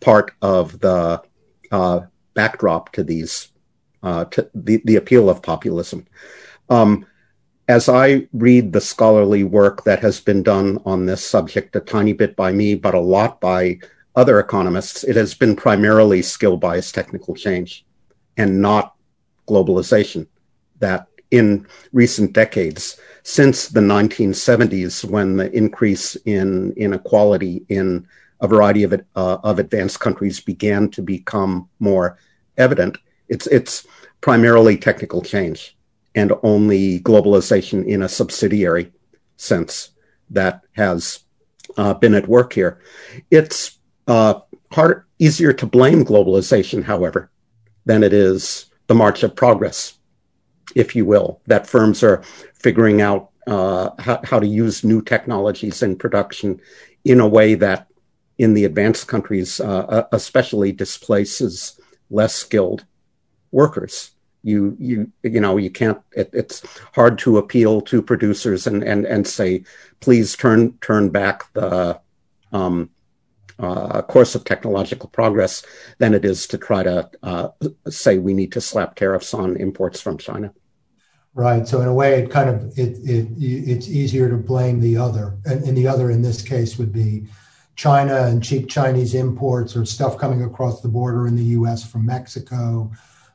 part of the uh, backdrop to these uh, to the, the appeal of populism. Um, as I read the scholarly work that has been done on this subject, a tiny bit by me, but a lot by other economists, it has been primarily skill bias technical change and not globalization that in recent decades since the 1970s when the increase in inequality in a variety of, uh, of advanced countries began to become more evident. It's, it's primarily technical change and only globalization in a subsidiary sense that has uh, been at work here. It's uh, hard, easier to blame globalization, however, than it is the march of progress, if you will, that firms are figuring out uh, how, how to use new technologies in production in a way that in the advanced countries, uh, uh, especially displaces less skilled workers. You, you, you know, you can't, it, it's hard to appeal to producers and, and, and say, please turn, turn back the, um, uh, course of technological progress than it is to try to uh, say we need to slap tariffs on imports from China. Right. So in a way, it kind of it, it it's easier to blame the other, and, and the other in this case would be China and cheap Chinese imports or stuff coming across the border in the U.S. from Mexico,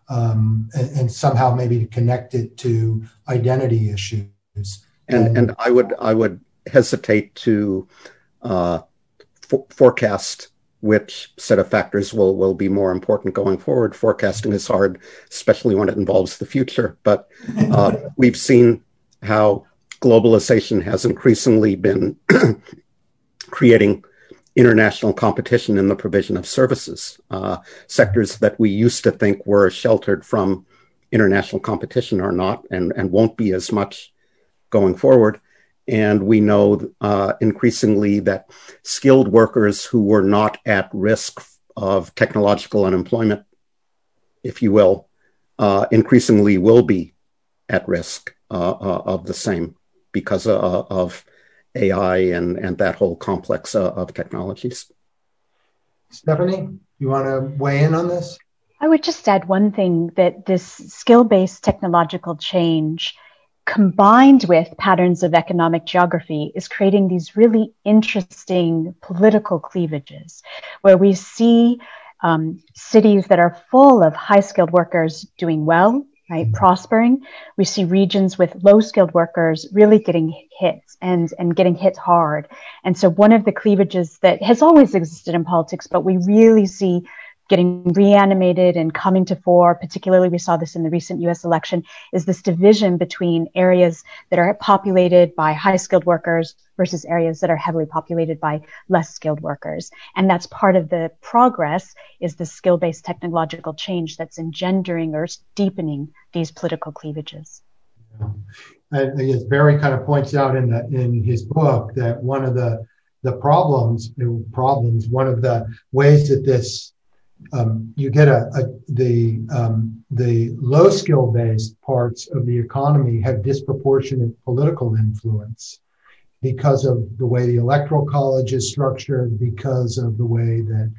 um, and, and, somehow maybe to connect it to identity issues. And and, and I would I would hesitate to uh, for- forecast which set of factors will will be more important going forward. Forecasting is hard, especially when it involves the future. But uh, we've seen how globalization has increasingly been creating international competition in the provision of services, uh, sectors that we used to think were sheltered from international competition are not and, and won't be as much going forward. And we know uh, increasingly that skilled workers who were not at risk of technological unemployment, if you will, uh, increasingly will be at risk uh, uh of the same because uh, of AI and, and that whole complex uh, of technologies. Stephanie, you want to weigh in on this? I would just add one thing that this skill based technological change combined with patterns of economic geography is creating these really interesting political cleavages where we see um, cities that are full of high skilled workers doing well right? Prospering. We see regions with low skilled workers really getting hit and, and getting hit hard. And so one of the cleavages that has always existed in politics, but we really see getting reanimated and coming to fore, particularly we saw this in the recent US election, is this division between areas that are populated by high skilled workers versus areas that are heavily populated by less skilled workers. And that's part of the progress is the skill based technological change that's engendering or deepening these political cleavages. Yeah. As Barry kind of points out in the in his book that one of the the problems problems one of the ways that this um, you get a, a the um, the low skill based parts of the economy have disproportionate political influence because of the way the electoral college is structured, because of the way that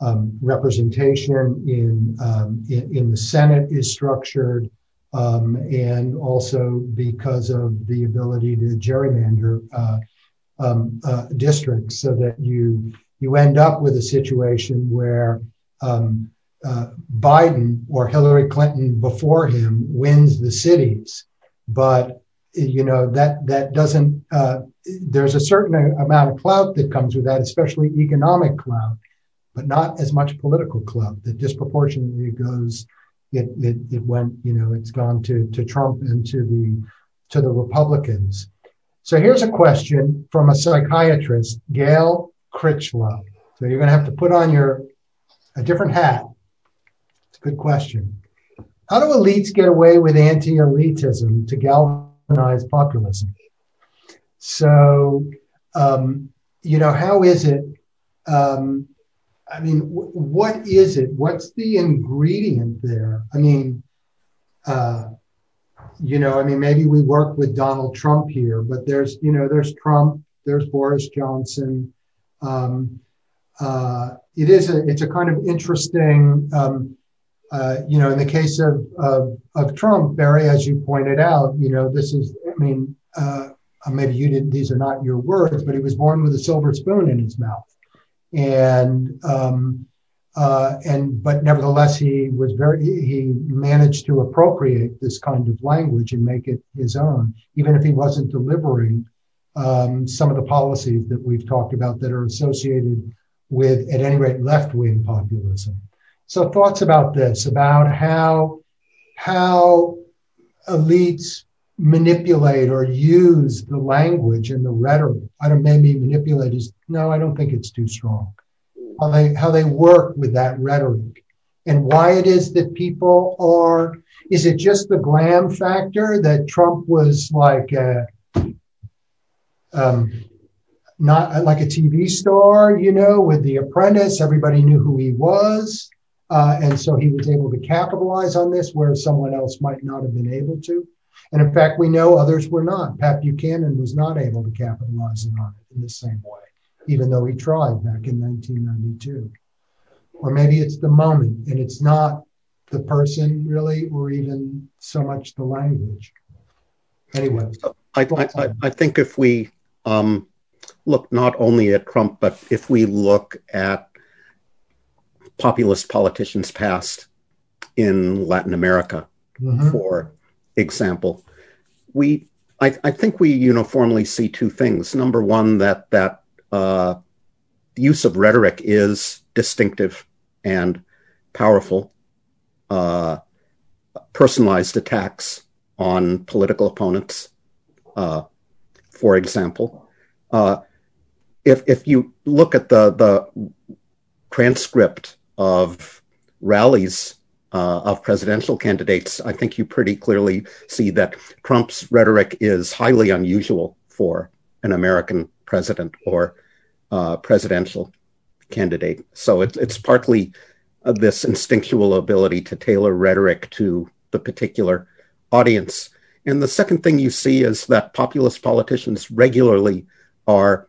um, representation in, um, in, in the Senate is structured, um, and also because of the ability to gerrymander uh, um, uh, districts, so that you you end up with a situation where um, uh, Biden or Hillary Clinton before him wins the cities, but you know that that doesn't. Uh, there's a certain amount of clout that comes with that, especially economic clout, but not as much political clout. That disproportionately goes. It, it it went. You know, it's gone to to Trump and to the to the Republicans. So here's a question from a psychiatrist, Gail Critchlow. So you're going to have to put on your a different hat? It's a good question. How do elites get away with anti elitism to galvanize populism? So, um, you know, how is it? Um, I mean, what is it? What's the ingredient there? I mean, uh, you know, I mean, maybe we work with Donald Trump here, but there's, you know, there's Trump, there's Boris Johnson. Um, uh, it is a, it's a kind of interesting, um, uh, you know, in the case of, of, of Trump, Barry, as you pointed out, you know, this is, I mean, uh, maybe you didn't, these are not your words, but he was born with a silver spoon in his mouth. And, um, uh, and but nevertheless, he was very he managed to appropriate this kind of language and make it his own, even if he wasn't delivering um, some of the policies that we've talked about that are associated with, at any rate, left wing populism. So, thoughts about this, about how how elites manipulate or use the language and the rhetoric. I don't maybe manipulate is no, I don't think it's too strong how they how they work with that rhetoric and why it is that people are is it just the glam factor that Trump was like a, um, not like a TV star, you know, with The Apprentice, everybody knew who he was. Uh, and so he was able to capitalize on this where someone else might not have been able to. And in fact, we know others were not. Pat Buchanan was not able to capitalize on it in the same way even though he tried back in 1992. Or maybe it's the moment and it's not the person really, or even so much the language. Anyway. I, I, I think if we um, look not only at Trump, but if we look at populist politicians past in Latin America, mm-hmm. for example, we I, I, think we uniformly see two things. Number one, that that uh, use of rhetoric is distinctive and powerful. Uh, personalized attacks on political opponents, uh, for example. Uh, if if you look at the the transcript of rallies uh, of presidential candidates, I think you pretty clearly see that Trump's rhetoric is highly unusual for an American president or uh, presidential candidate. So it's it's partly uh, this instinctual ability to tailor rhetoric to the particular audience. And the second thing you see is that populist politicians regularly are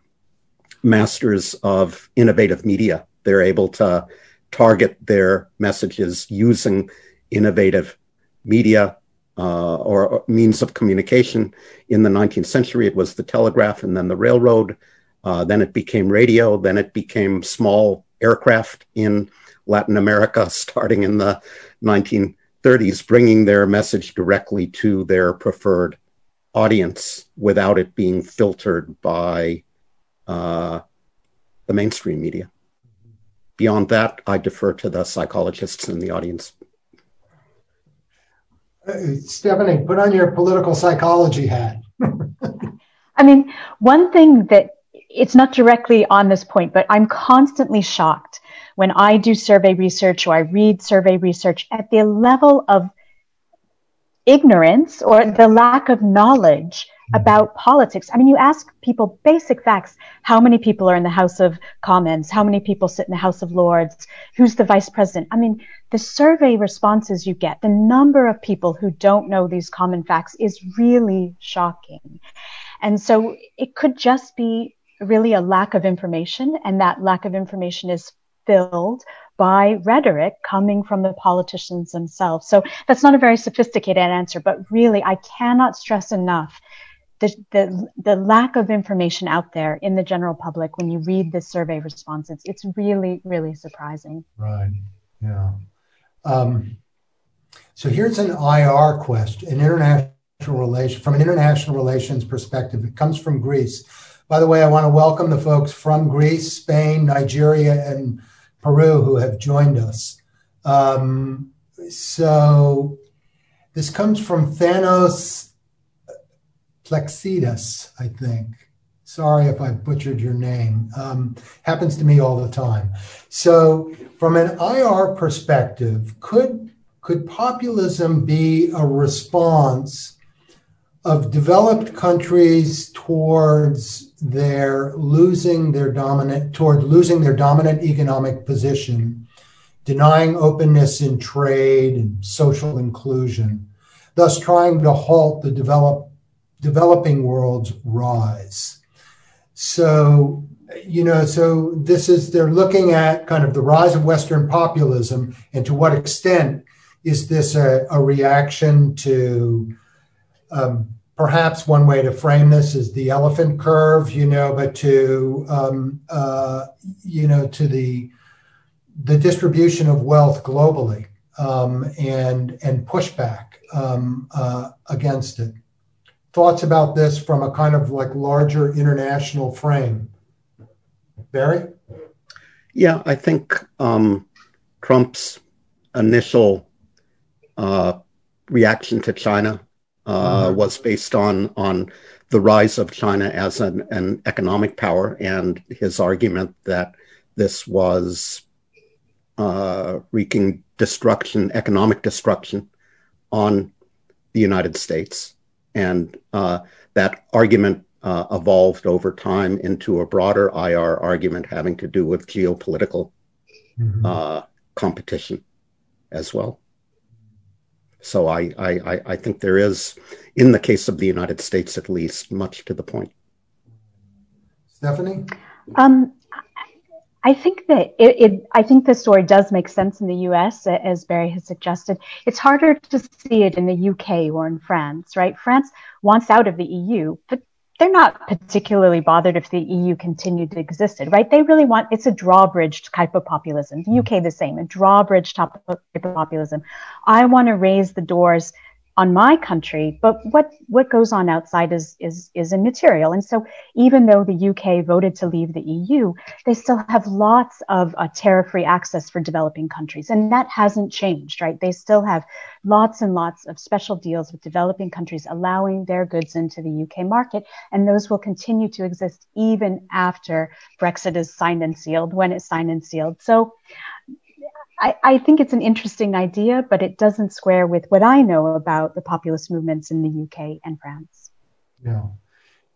masters of innovative media. They're able to target their messages using innovative media uh, or, means of communication. In the 19th century, it was the telegraph and then the railroad. Uh, then it became radio. Then it became small aircraft in Latin America, starting in the 1930s, bringing their message directly to their preferred audience without it being filtered by uh, the mainstream media. Beyond that, I defer to the psychologists in the audience. Uh, Stephanie, put on your political psychology hat. I mean, one thing that it's not directly on this point, but I'm constantly shocked when I do survey research or I read survey research at the level of ignorance or the lack of knowledge mm-hmm. about politics. I mean, you ask people basic facts. How many people are in the House of Commons? How many people sit in the House of Lords? Who's the vice president? I mean, the survey responses you get, the number of people who don't know these common facts is really shocking. And so it could just be really a lack of information and that lack of information is filled by rhetoric coming from the politicians themselves. So that's not a very sophisticated answer, but really I cannot stress enough the, the, the lack of information out there in the general public when you read the survey responses. It's really, really surprising. Right. Yeah. Um, so here's an IR question, an international relation from an international relations perspective. It comes from Greece. By the way, I want to welcome the folks from Greece, Spain, Nigeria, and Peru who have joined us. Um, so this comes from Thanos Plexidas, I think. Sorry if I butchered your name. Um, happens to me all the time. So, from an IR perspective, could could populism be a response of developed countries towards their losing their dominant toward losing their dominant economic position, denying openness in trade and social inclusion, thus trying to halt the develop developing world's rise. So, you know, so this is, they're looking at kind of the rise of Western populism and to what extent is this a, a reaction to um, perhaps one way to frame this is the elephant curve, you know, but to, um, uh, you know, to the, the distribution of wealth globally um, and and pushback um, uh, against it. Thoughts about this from a kind of like larger international frame, Barry? Yeah, I think um, Trump's initial uh, reaction to China uh, mm-hmm. was based on on the rise of China as an, an economic power and his argument that this was uh, wreaking destruction, economic destruction on the United States. And uh, that argument uh, evolved over time into a broader IR argument having to do with geopolitical mm-hmm. uh, competition as well. So I, I, I think there is, in the case of the United States at least, much to the point. Stephanie? Um, I think that it, it, I think the story does make sense in the US, as Barry has suggested. It's harder to see it in the UK or in France, right? France wants out of the EU, but they're not particularly bothered if the EU continued to exist, right? They really want, it's a drawbridge type of populism. The UK, the same, a drawbridge type of populism. I want to raise the doors on my country, but what, what goes on outside is, is, is immaterial. And so even though the UK voted to leave the EU, they still have lots of uh, tariff-free access for developing countries. And that hasn't changed, right? They still have lots and lots of special deals with developing countries allowing their goods into the UK market. And those will continue to exist even after Brexit is signed and sealed, when it's signed and sealed. So I, I, think it's an interesting idea, but it doesn't square with what I know about the populist movements in the UK and France. Yeah.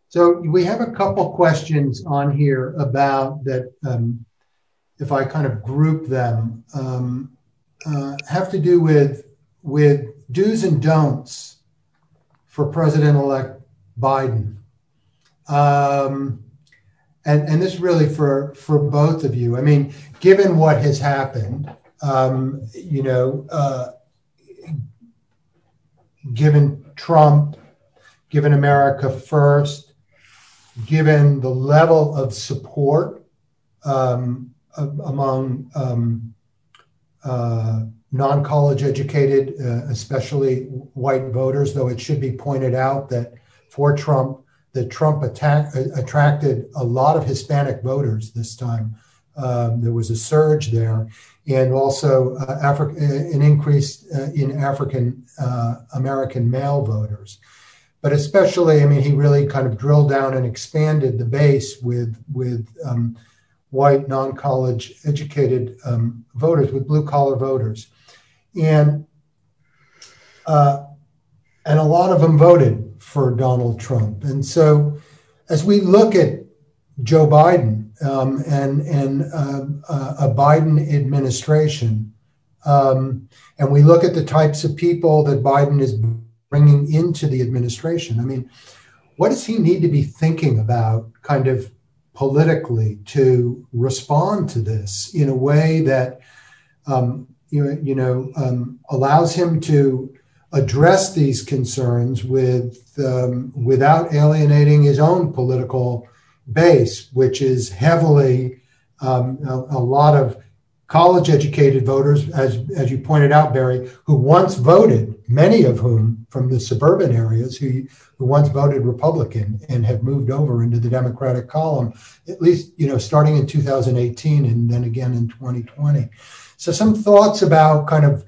So we have a couple questions on here about that. Um, if I kind of group them, um, uh, have to do with with do's and don'ts for President-elect Biden. Um, and, and this really for for both of you. I mean, given what has happened, um, you know, uh, given Trump, given America first, given the level of support um, among um, uh, non college educated, uh, especially white voters, though it should be pointed out that for Trump, that Trump attack, attracted a lot of Hispanic voters this time. Um, there was a surge there and also uh, Afri- an increase uh, in African uh, American male voters. But especially, I mean, he really kind of drilled down and expanded the base with with um, white, non-college educated um, voters, with blue collar voters, and uh, and a lot of them voted for Donald Trump. And so, as we look at Joe Biden um, and and uh, uh, a Biden administration, um, and we look at the types of people that Biden is bringing into the administration. I mean, what does he need to be thinking about, kind of politically, to respond to this in a way that um, you, you know um, allows him to address these concerns with um, without alienating his own political base, which is heavily um, a, lot of college educated voters, as, as you pointed out, Barry, who once voted, many of whom from the suburban areas who, who once voted Republican and have moved over into the Democratic column, at least, you know, starting in 2018 and then again in 2020. So some thoughts about kind of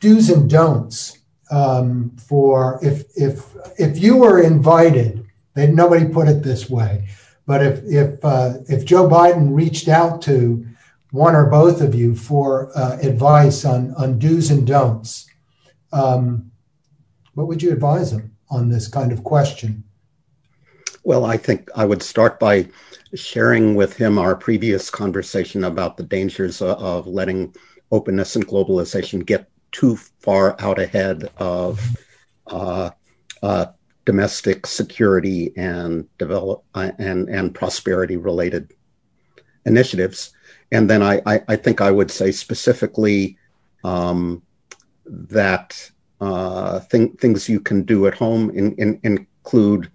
do's and don'ts um, for if if if you were invited, and nobody put it this way, but if if uh, if Joe Biden reached out to one or both of you for uh, advice on on do's and don'ts, um, what would you advise him on this kind of question? Well, I think I would start by sharing with him our previous conversation about the dangers of, letting openness and globalization get too far out ahead of uh, uh, domestic security and develop uh, and and prosperity related initiatives. And then I, I, I, think I would say specifically um, that uh, th- things you can do at home in, in, include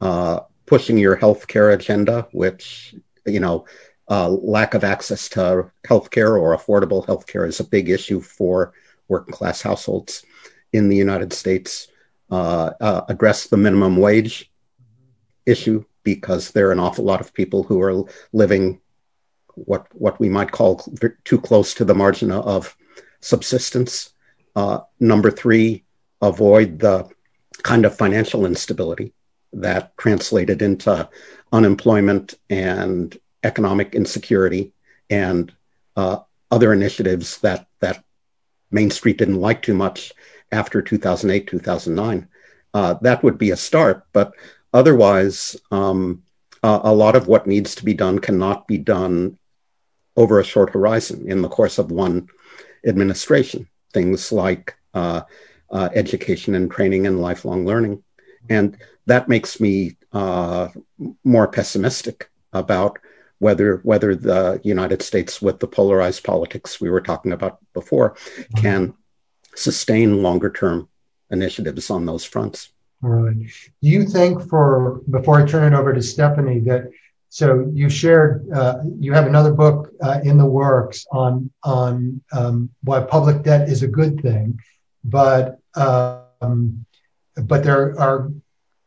uh, pushing your healthcare agenda, which you know uh, lack of access to healthcare or affordable healthcare is a big issue for working class households in the United States. Uh, uh, address the minimum wage issue because there are an awful lot of people who are living what what we might call too close to the margin of subsistence. Uh, number three, avoid the kind of financial instability that translated into unemployment and economic insecurity and uh, other initiatives that that Main Street didn't like too much after 2008 2009 uh, that would be a start but otherwise um, uh, a lot of what needs to be done cannot be done over a short horizon in the course of one administration. Things like uh, uh, education and training and lifelong learning. And that makes me uh, more pessimistic about whether whether the United States, with the polarized politics we were talking about before, can sustain longer term initiatives on those fronts. Right. Do you think for before I turn it over to Stephanie that so you shared uh, you have another book uh, in the works on on um, why public debt is a good thing, but um, but there are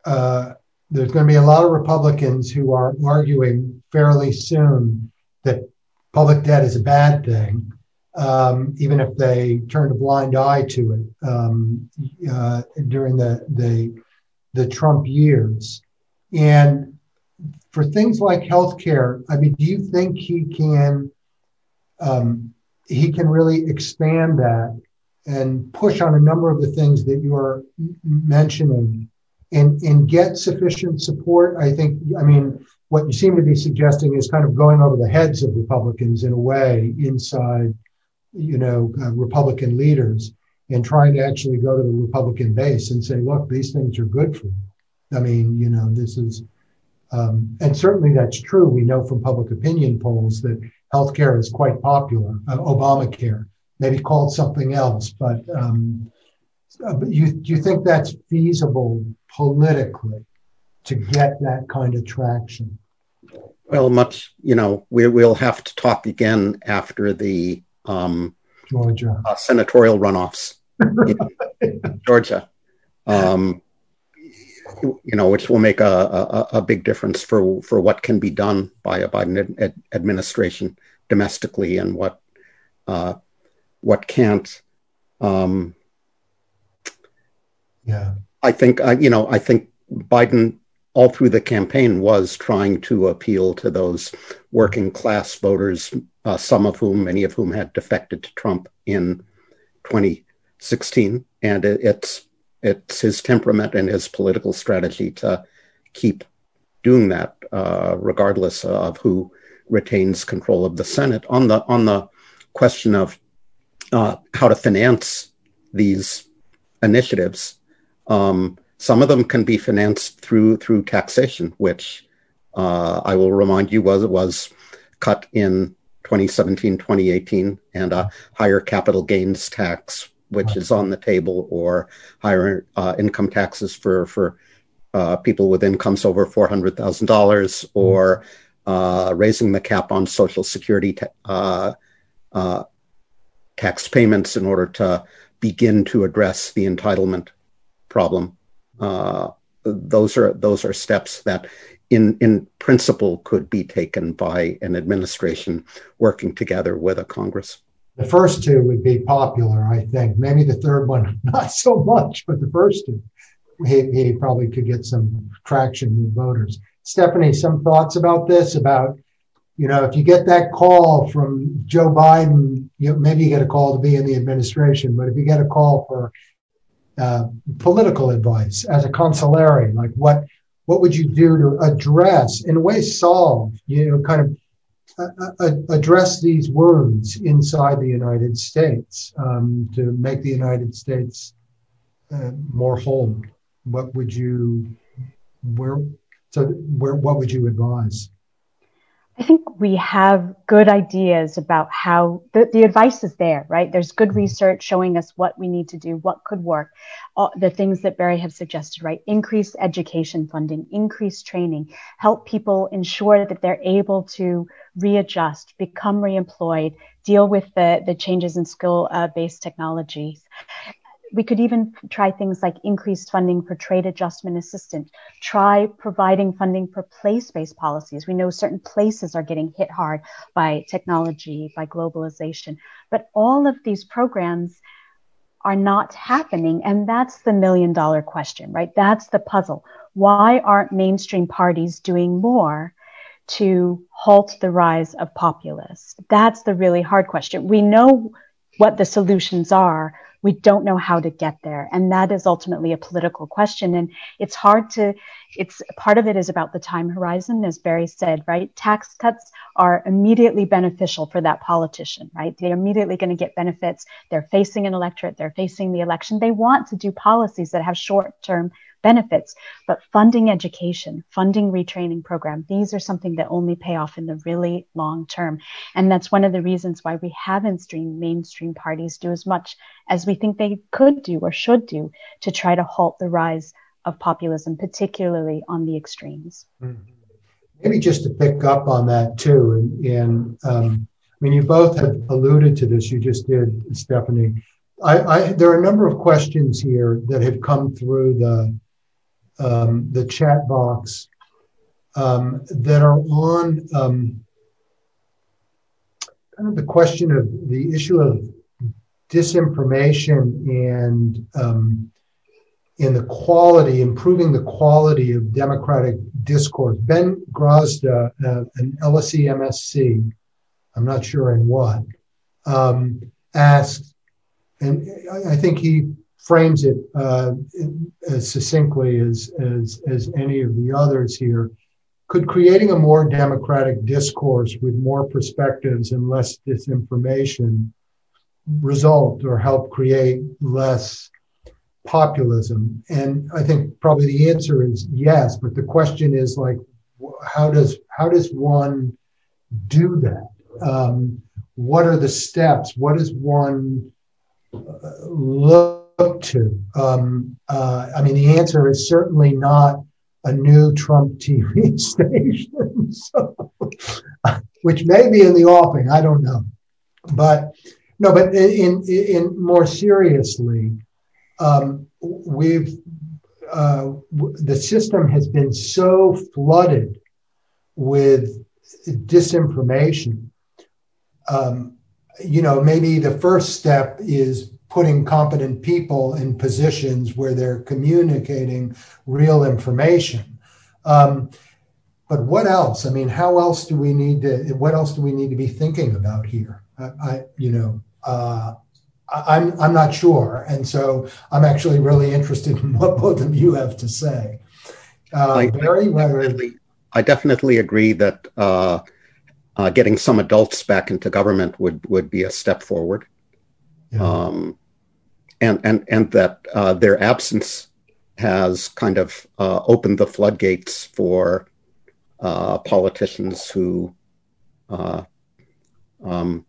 uh, there's going to be a lot of Republicans who are arguing fairly soon that public debt is a bad thing, um, even if they turned a blind eye to it um, uh, during the, the the Trump years. And for things like healthcare, I mean, do you think he can um, he can really expand that and push on a number of the things that you are mentioning and and get sufficient support. I think. I mean, what you seem to be suggesting is kind of going over the heads of Republicans in a way inside, you know, uh, Republican leaders and trying to actually go to the Republican base and say, look, these things are good for you. I mean, you know, this is, um, and certainly that's true. We know from public opinion polls that healthcare is quite popular. Uh, Obamacare, maybe called something else, but um, uh, you do you think that's feasible politically to get that kind of traction? Well, much, you know, we, will have to talk again after the um, Georgia uh, senatorial runoffs in Georgia. Um, you know, which will make a, a, a, big difference for for what can be done by a Biden ad- administration domestically and what uh, what can't. Um, yeah, I think uh, you know I think Biden all through the campaign was trying to appeal to those working class voters, uh, some of whom, many of whom had defected to Trump in 2016, and it, it's it's his temperament and his political strategy to keep doing that, uh, regardless of who retains control of the Senate. On the on the question of uh, how to finance these initiatives, um, some of them can be financed through through taxation, which uh, I will remind you was was cut in 2017, 2018, and a higher capital gains tax, which is on the table, or higher uh, income taxes for for uh, people with incomes over four hundred thousand dollars, or uh, raising the cap on Social Security ta- uh, uh, tax payments in order to begin to address the entitlement problem. Uh, those are those are steps that, in in principle, could be taken by an administration working together with a Congress. The first two would be popular, I think. Maybe the third one, not so much, but the first two, he, he probably could get some traction with voters. Stephanie, some thoughts about this? About you know, if you get that call from Joe Biden, you know, maybe you get a call to be in the administration, but if you get a call for uh, political advice as a consigliere, like what what would you do to address, in a way, solve, you know, kind of uh, uh, address these wounds inside the United States um, to make the United States uh, more whole? What would you, where, so where, what would you advise? I think we have good ideas about how the, the advice is there, right? There's good mm-hmm. research showing us what we need to do, what could work, all the things that Barry have suggested, right? Increase education funding, increase training, help people ensure that they're able to readjust, become reemployed, deal with the, the changes in skill uh, based technologies we could even try things like increased funding for trade adjustment assistance, try providing funding for place-based policies. We know certain places are getting hit hard by technology, by globalization, but all of these programs are not happening. And that's the million dollar question, right? That's the puzzle. Why aren't mainstream parties doing more to halt the rise of populists? That's the really hard question. We know what the solutions are, we don't know how to get there. And that is ultimately a political question. And it's hard to, it's part of it is about the time horizon, as Barry said, right? Tax cuts are immediately beneficial for that politician, right? They're immediately going to get benefits. They're facing an electorate. They're facing the election. They want to do policies that have short term benefits, but funding education, funding retraining program, these are something that only pay off in the really long term. And that's one of the reasons why we haven't seen mainstream parties do as much as we think they could do or should do to try to halt the rise of populism, particularly on the extremes. Mm-hmm. Maybe just to pick up on that too, and, and um, I mean, you both have alluded to this. You just did, Stephanie. I, I, there are a number of questions here that have come through the the chat box um, that are on um, kind of the question of the issue of disinformation and um, in the quality, improving the quality of democratic discourse. Ben Grozda, uh, an LSE MSc, I'm not sure in what, um, asked, and I think he frames it uh, as succinctly as, as, as any of the others here. Could creating a more democratic discourse with more perspectives and less disinformation result or help create less populism? And I think probably the answer is yes, but the question is like, how does how does one do that? Um, what are the steps? What does one uh, look look to? Um, uh, I mean, the answer is certainly not a new Trump TV station, so, which may be in the offing. I don't know, but no. But in in, in more seriously, um, we've uh, the system has been so flooded with disinformation. Um, you know, maybe the first step is putting competent people in positions where they're communicating real information. Um, but what else? I mean, how else do we need to? What else do we need to be thinking about here? I, I you know, uh, I'm I'm not sure, and so I'm actually really interested in what both of you have to say. Uh, I, Barry, definitely, I definitely agree that uh, uh, getting some adults back into government would would be a step forward. Yeah. Um, and and and that uh, their absence has kind of uh, opened the floodgates for uh, politicians who uh, um,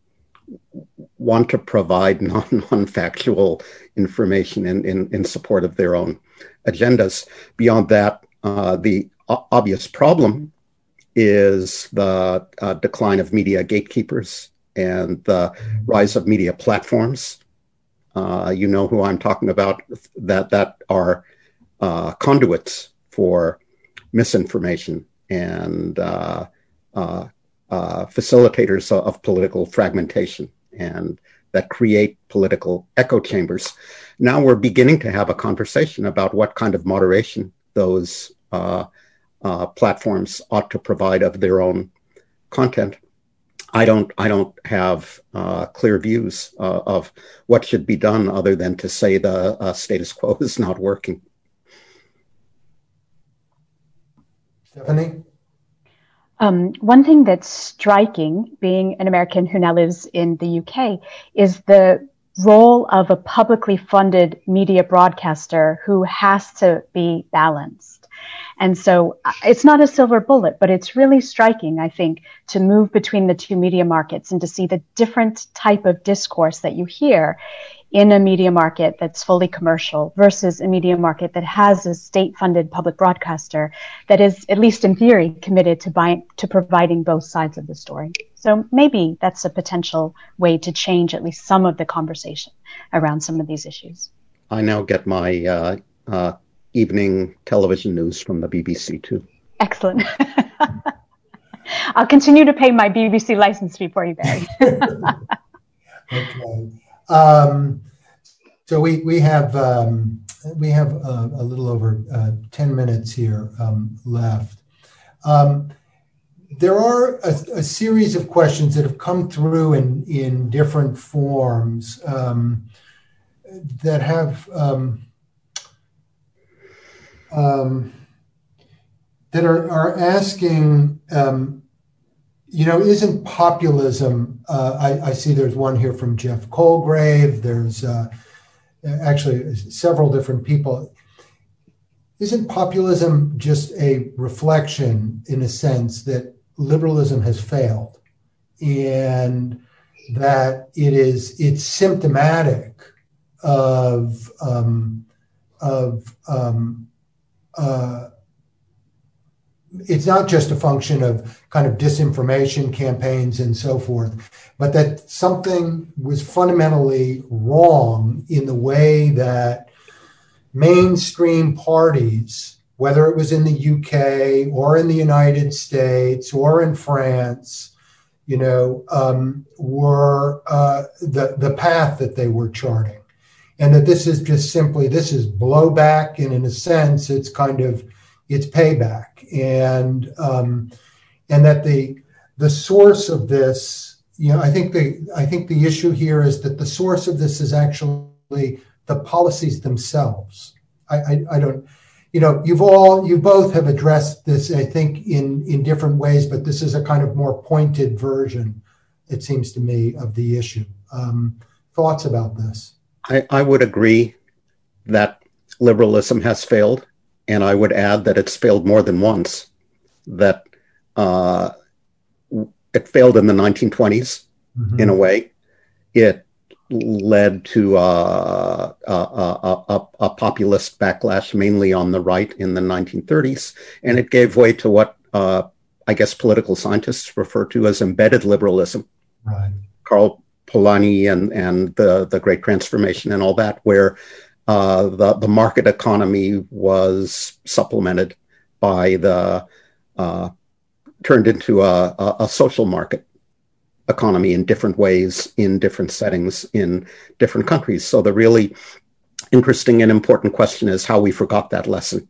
want to provide non non factual information in, in in support of their own agendas. Beyond that, uh, the obvious problem is the uh, decline of media gatekeepers and the rise of media platforms you know who I'm talking about, that, that are uh, conduits for misinformation and uh, uh, uh, facilitators of political fragmentation and that create political echo chambers. Now we're beginning to have a conversation about what kind of moderation those platforms ought to provide of their own content. I don't I don't have uh, clear views uh, of what should be done other than to say the uh, status quo is not working. Stephanie? Um, one thing that's striking, being an American who now lives in the UK, is the role of a publicly funded media broadcaster who has to be balanced. And so uh, it's not a silver bullet, but it's really striking, I think, to move between the two media markets and to see the different type of discourse that you hear in a media market that's fully commercial versus a media market that has a state funded public broadcaster that is, at least in theory, committed to to providing both sides of the story. So maybe that's a potential way to change at least some of the conversation around some of these issues. I now get my uh, uh, evening television news from the BBC too. Excellent. I'll continue to pay my BBC license fee for you, Barry. okay. Um, so we we have um, we have a, a little over uh, ten minutes here um, left. Um, there are a, a, series of questions that have come through in in different forms um, that have um, um, that are are asking you know, isn't populism? Uh, I, I, see there's one here from Jeff Colgrave. There's uh, actually several different people. Isn't populism just a reflection, in a sense, that liberalism has failed, and that it is it's symptomatic of um, of um, uh, it's not just a function of kind of disinformation campaigns and so forth, but that something was fundamentally wrong in the way that mainstream parties, whether it was in the UK or in the United States or in France, you know, um, were uh, the the path that they were charting, and that this is just simply this is blowback, and in a sense, it's kind of it's payback, and um, and that the the source of this, you know, I think the I think the issue here is that the source of this is actually the policies themselves. I, I, I don't, you know, you've all you both have addressed this, I think, in in different ways, but this is a kind of more pointed version, it seems to me, of the issue. Um, thoughts about this? I, I would agree that liberalism has failed and I would add that it's failed more than once. That uh, it failed in the 1920s mm-hmm. in a way. It led to uh, a, a, a, a, populist backlash, mainly on the right in the 1930s, and it gave way to what uh, I guess political scientists refer to as embedded liberalism. Right. Karl Polanyi and and the the Great Transformation and all that, where uh, the the market economy was supplemented by the uh, turned into a, a, a, social market economy in different ways in different settings in different countries. So the really interesting and important question is how we forgot that lesson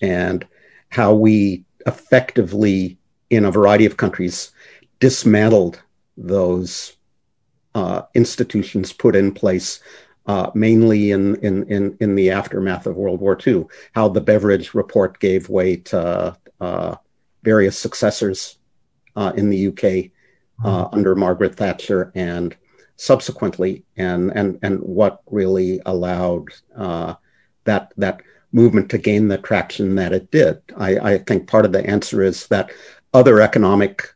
and how we effectively in a variety of countries dismantled those uh, institutions put in place uh, mainly in, in, in, in, the aftermath of World War II, how the Beveridge Report gave way to uh, various successors uh, in the UK uh, mm-hmm. under Margaret Thatcher and subsequently, and, and, and what really allowed uh, that, that movement to gain the traction that it did. I, I think part of the answer is that other economic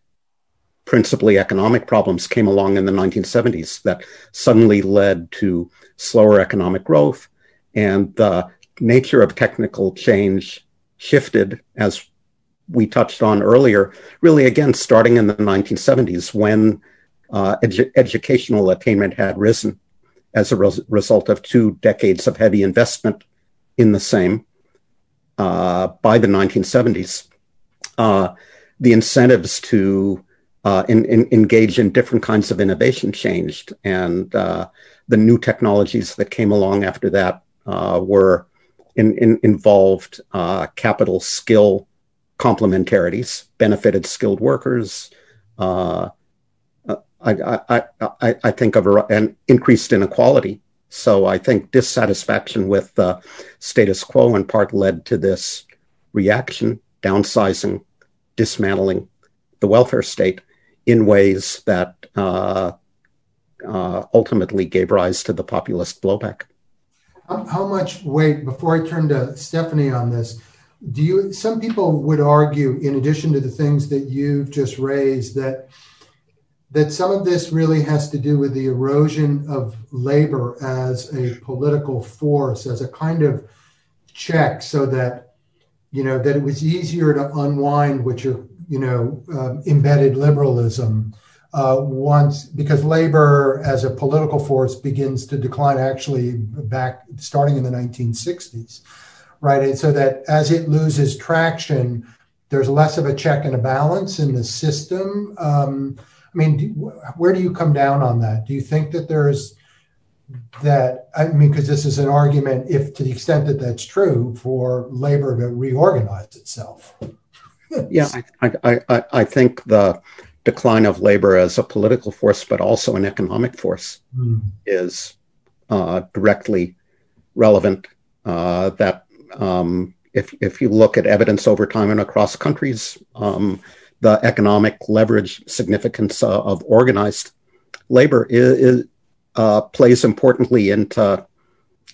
principally economic problems came along in the 1970s that suddenly led to slower economic growth and the nature of technical change shifted as we touched on earlier really again starting in the 1970s when uh, edu- educational attainment had risen as a res- result of two decades of heavy investment in the same uh, by the 1970s uh, the incentives to uh, in, in, engage in different kinds of innovation changed. And uh, the new technologies that came along after that uh, were in, in, involved uh, capital skill complementarities, benefited skilled workers. Uh, I, I, I, I, think of an increased inequality. So I think dissatisfaction with the status quo in part led to this reaction, downsizing, dismantling the welfare state in ways that uh, uh, ultimately gave rise to the populist blowback. How, much weight, before I turn to Stephanie on this, do you? Some people would argue, in addition to the things that you've just raised, that that some of this really has to do with the erosion of labor as a political force, as a kind of check, so that you know that it was easier to unwind what you're you know um, embedded liberalism uh, once because labor as a political force begins to decline actually back starting in the 1960s right? And so that as it loses traction there's less of a check and a balance in the system. Um, i mean do, where do you come down on that? Do you think that there's that i mean because this is an argument if to the extent that that's true for labor to reorganize itself yeah I, I, I, I think the decline of labor as a political force, but also an economic force, mm. is uh, directly relevant. Uh, that um, if if you look at evidence over time and across countries, um, the economic leverage significance uh, of organized labor is, uh, plays importantly into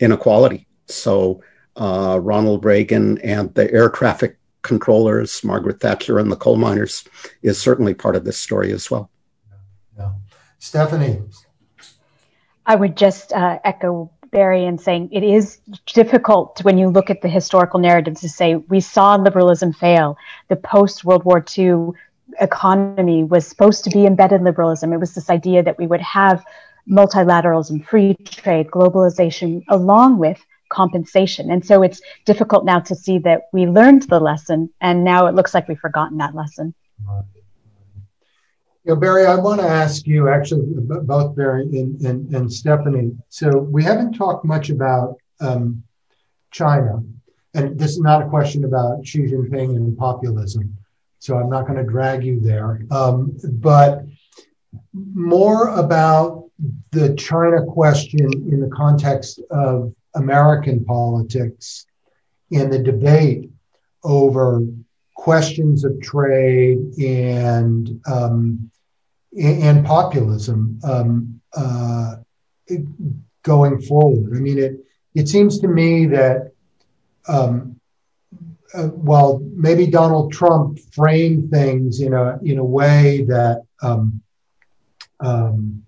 inequality. So uh, Ronald Reagan and the air traffic controllers, Margaret Thatcher and the coal miners, is certainly part of this story as well. Yeah. Stephanie. I would just uh, echo Barry in saying it is difficult when you look at the historical narratives to say we saw liberalism fail. The post World War II economy was supposed to be embedded liberalism. It was this idea that we would have multilateralism, free trade, globalization, along with compensation. And so it's difficult now to see that we learned the lesson and now it looks like we've forgotten that lesson. You know, Barry, I want to ask you actually, both Barry and, and, and Stephanie. So we haven't talked much about um, China, and this is not a question about Xi Jinping and populism. So I'm not going to drag you there, um, but more about the China question in the context of American politics in the debate over questions of trade and um, and populism um, uh, going forward. I mean, it it seems to me that um, uh, while maybe Donald Trump framed things in a in a way that um, um,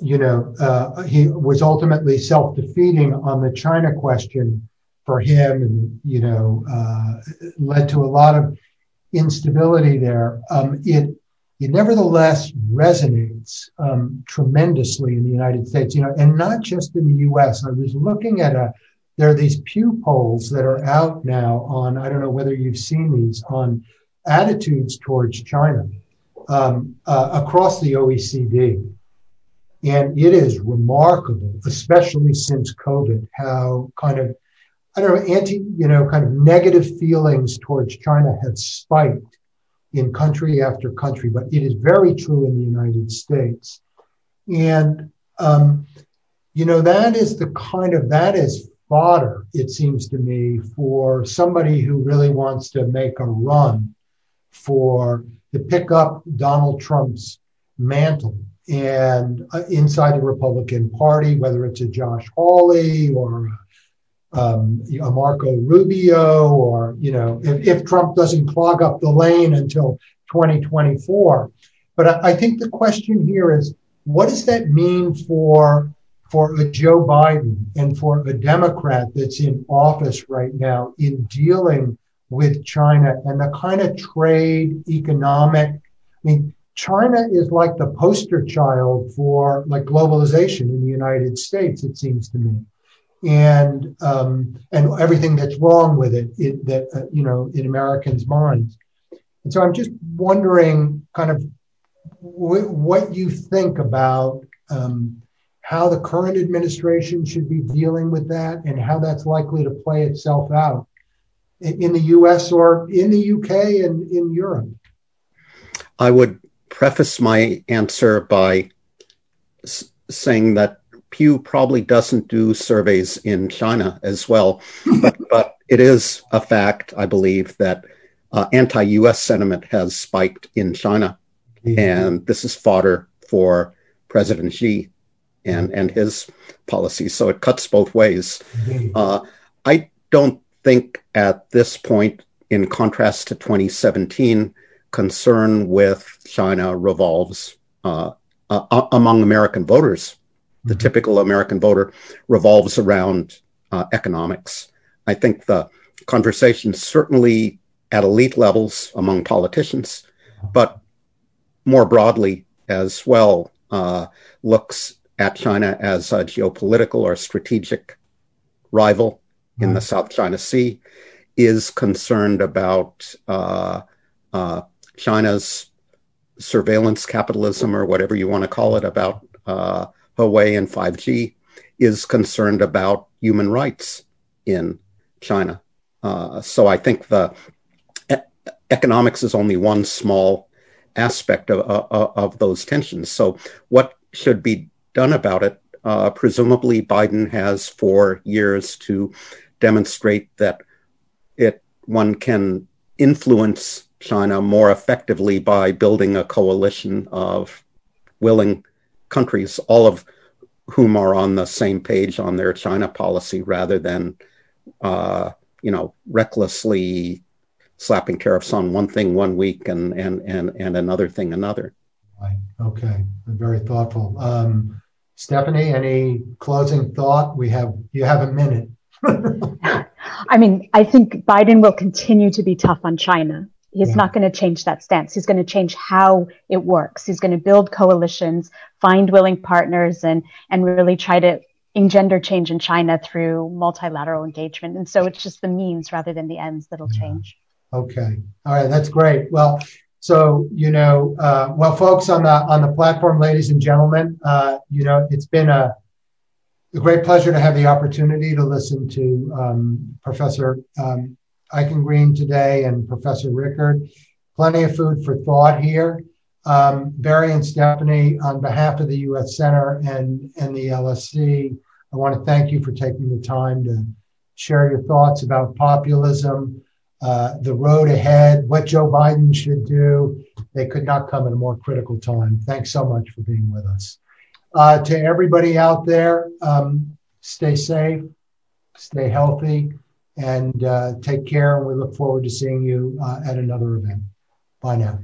you know, uh, he was ultimately self defeating on the China question for him, and you know, uh, led to a lot of instability there. Um, it it nevertheless resonates um, tremendously in the United States, you know, and not just in the U.S. I was looking at a there are these Pew polls that are out now on I don't know whether you've seen these on attitudes towards China um, uh, across the OECD. And it is remarkable, especially since COVID, how kind of, I don't know, anti, you know, kind of negative feelings towards China have spiked in country after country, but it is very true in the United States. And, um, you know, that is the kind of, that is fodder, it seems to me, for somebody who really wants to make a run for, to pick up Donald Trump's mantle and uh, inside the Republican Party, whether it's a Josh Hawley or um, a Marco Rubio, or you know, if, if, Trump doesn't clog up the lane until 2024. But I, I think the question here is, what does that mean for for a Joe Biden and for a Democrat that's in office right now in dealing with China and the kind of trade, economic, I mean, China is like the poster child for like globalization in the United States, it seems to me, and um, and everything that's wrong with it, it that uh, you know in Americans' minds. And so I'm just wondering, kind of, w- what you think about um, how the current administration should be dealing with that, and how that's likely to play itself out in the U.S. or in the U.K. and in Europe. I would preface my answer by s- saying that Pew probably doesn't do surveys in China as well, but, but it is a fact, I believe, that uh, anti US sentiment has spiked in China. Mm-hmm. And this is fodder for President Xi and, and his policies. So it cuts both ways. Mm-hmm. Uh, I don't think at this point, in contrast to 2017, concern with China revolves uh, uh, among American voters. The mm-hmm. typical American voter revolves around uh, economics. I think the conversation certainly at elite levels among politicians, but more broadly as well, uh, looks at China as a geopolitical or strategic rival in the South China Sea, is concerned about uh, uh, China's surveillance capitalism or whatever you want to call it about uh, Huawei and 5G, is concerned about human rights in China. Uh, so I think the e- economics is only one small aspect of, of, of, those tensions. So what should be done about it? Uh, presumably, Biden has four years to demonstrate that it one can influence China more effectively by building a coalition of willing countries, all of whom are on the same page on their China policy, rather than uh, you know recklessly slapping tariffs on one thing one week and and and and another thing another. Right. Okay. Very thoughtful. Um, Stephanie, any closing thought? We have you have a minute. I mean, I think Biden will continue to be tough on China. He's yeah. not going to change that stance. He's going to change how it works. He's going to build coalitions, find willing partners, and and really try to engender change in China through multilateral engagement. And so it's just the means rather than the ends that'll yeah. change. Okay. All right. That's great. Well, so you know, uh, well, folks on the on the platform, ladies and gentlemen, uh, you know, it's been a a great pleasure to have the opportunity to listen to um, Professor um, Eichengreen today and Professor Rickard. Plenty of food for thought here. Um, Barry and Stephanie, on behalf of the U.S. Center and, and the LSE, I want to thank you for taking the time to share your thoughts about populism, uh, the road ahead, what Joe Biden should do. They could not come at a more critical time. Thanks so much for being with us. Uh, to everybody out there, um, stay safe, stay healthy, and uh, take care. And we look forward to seeing you uh, at another event. Bye now.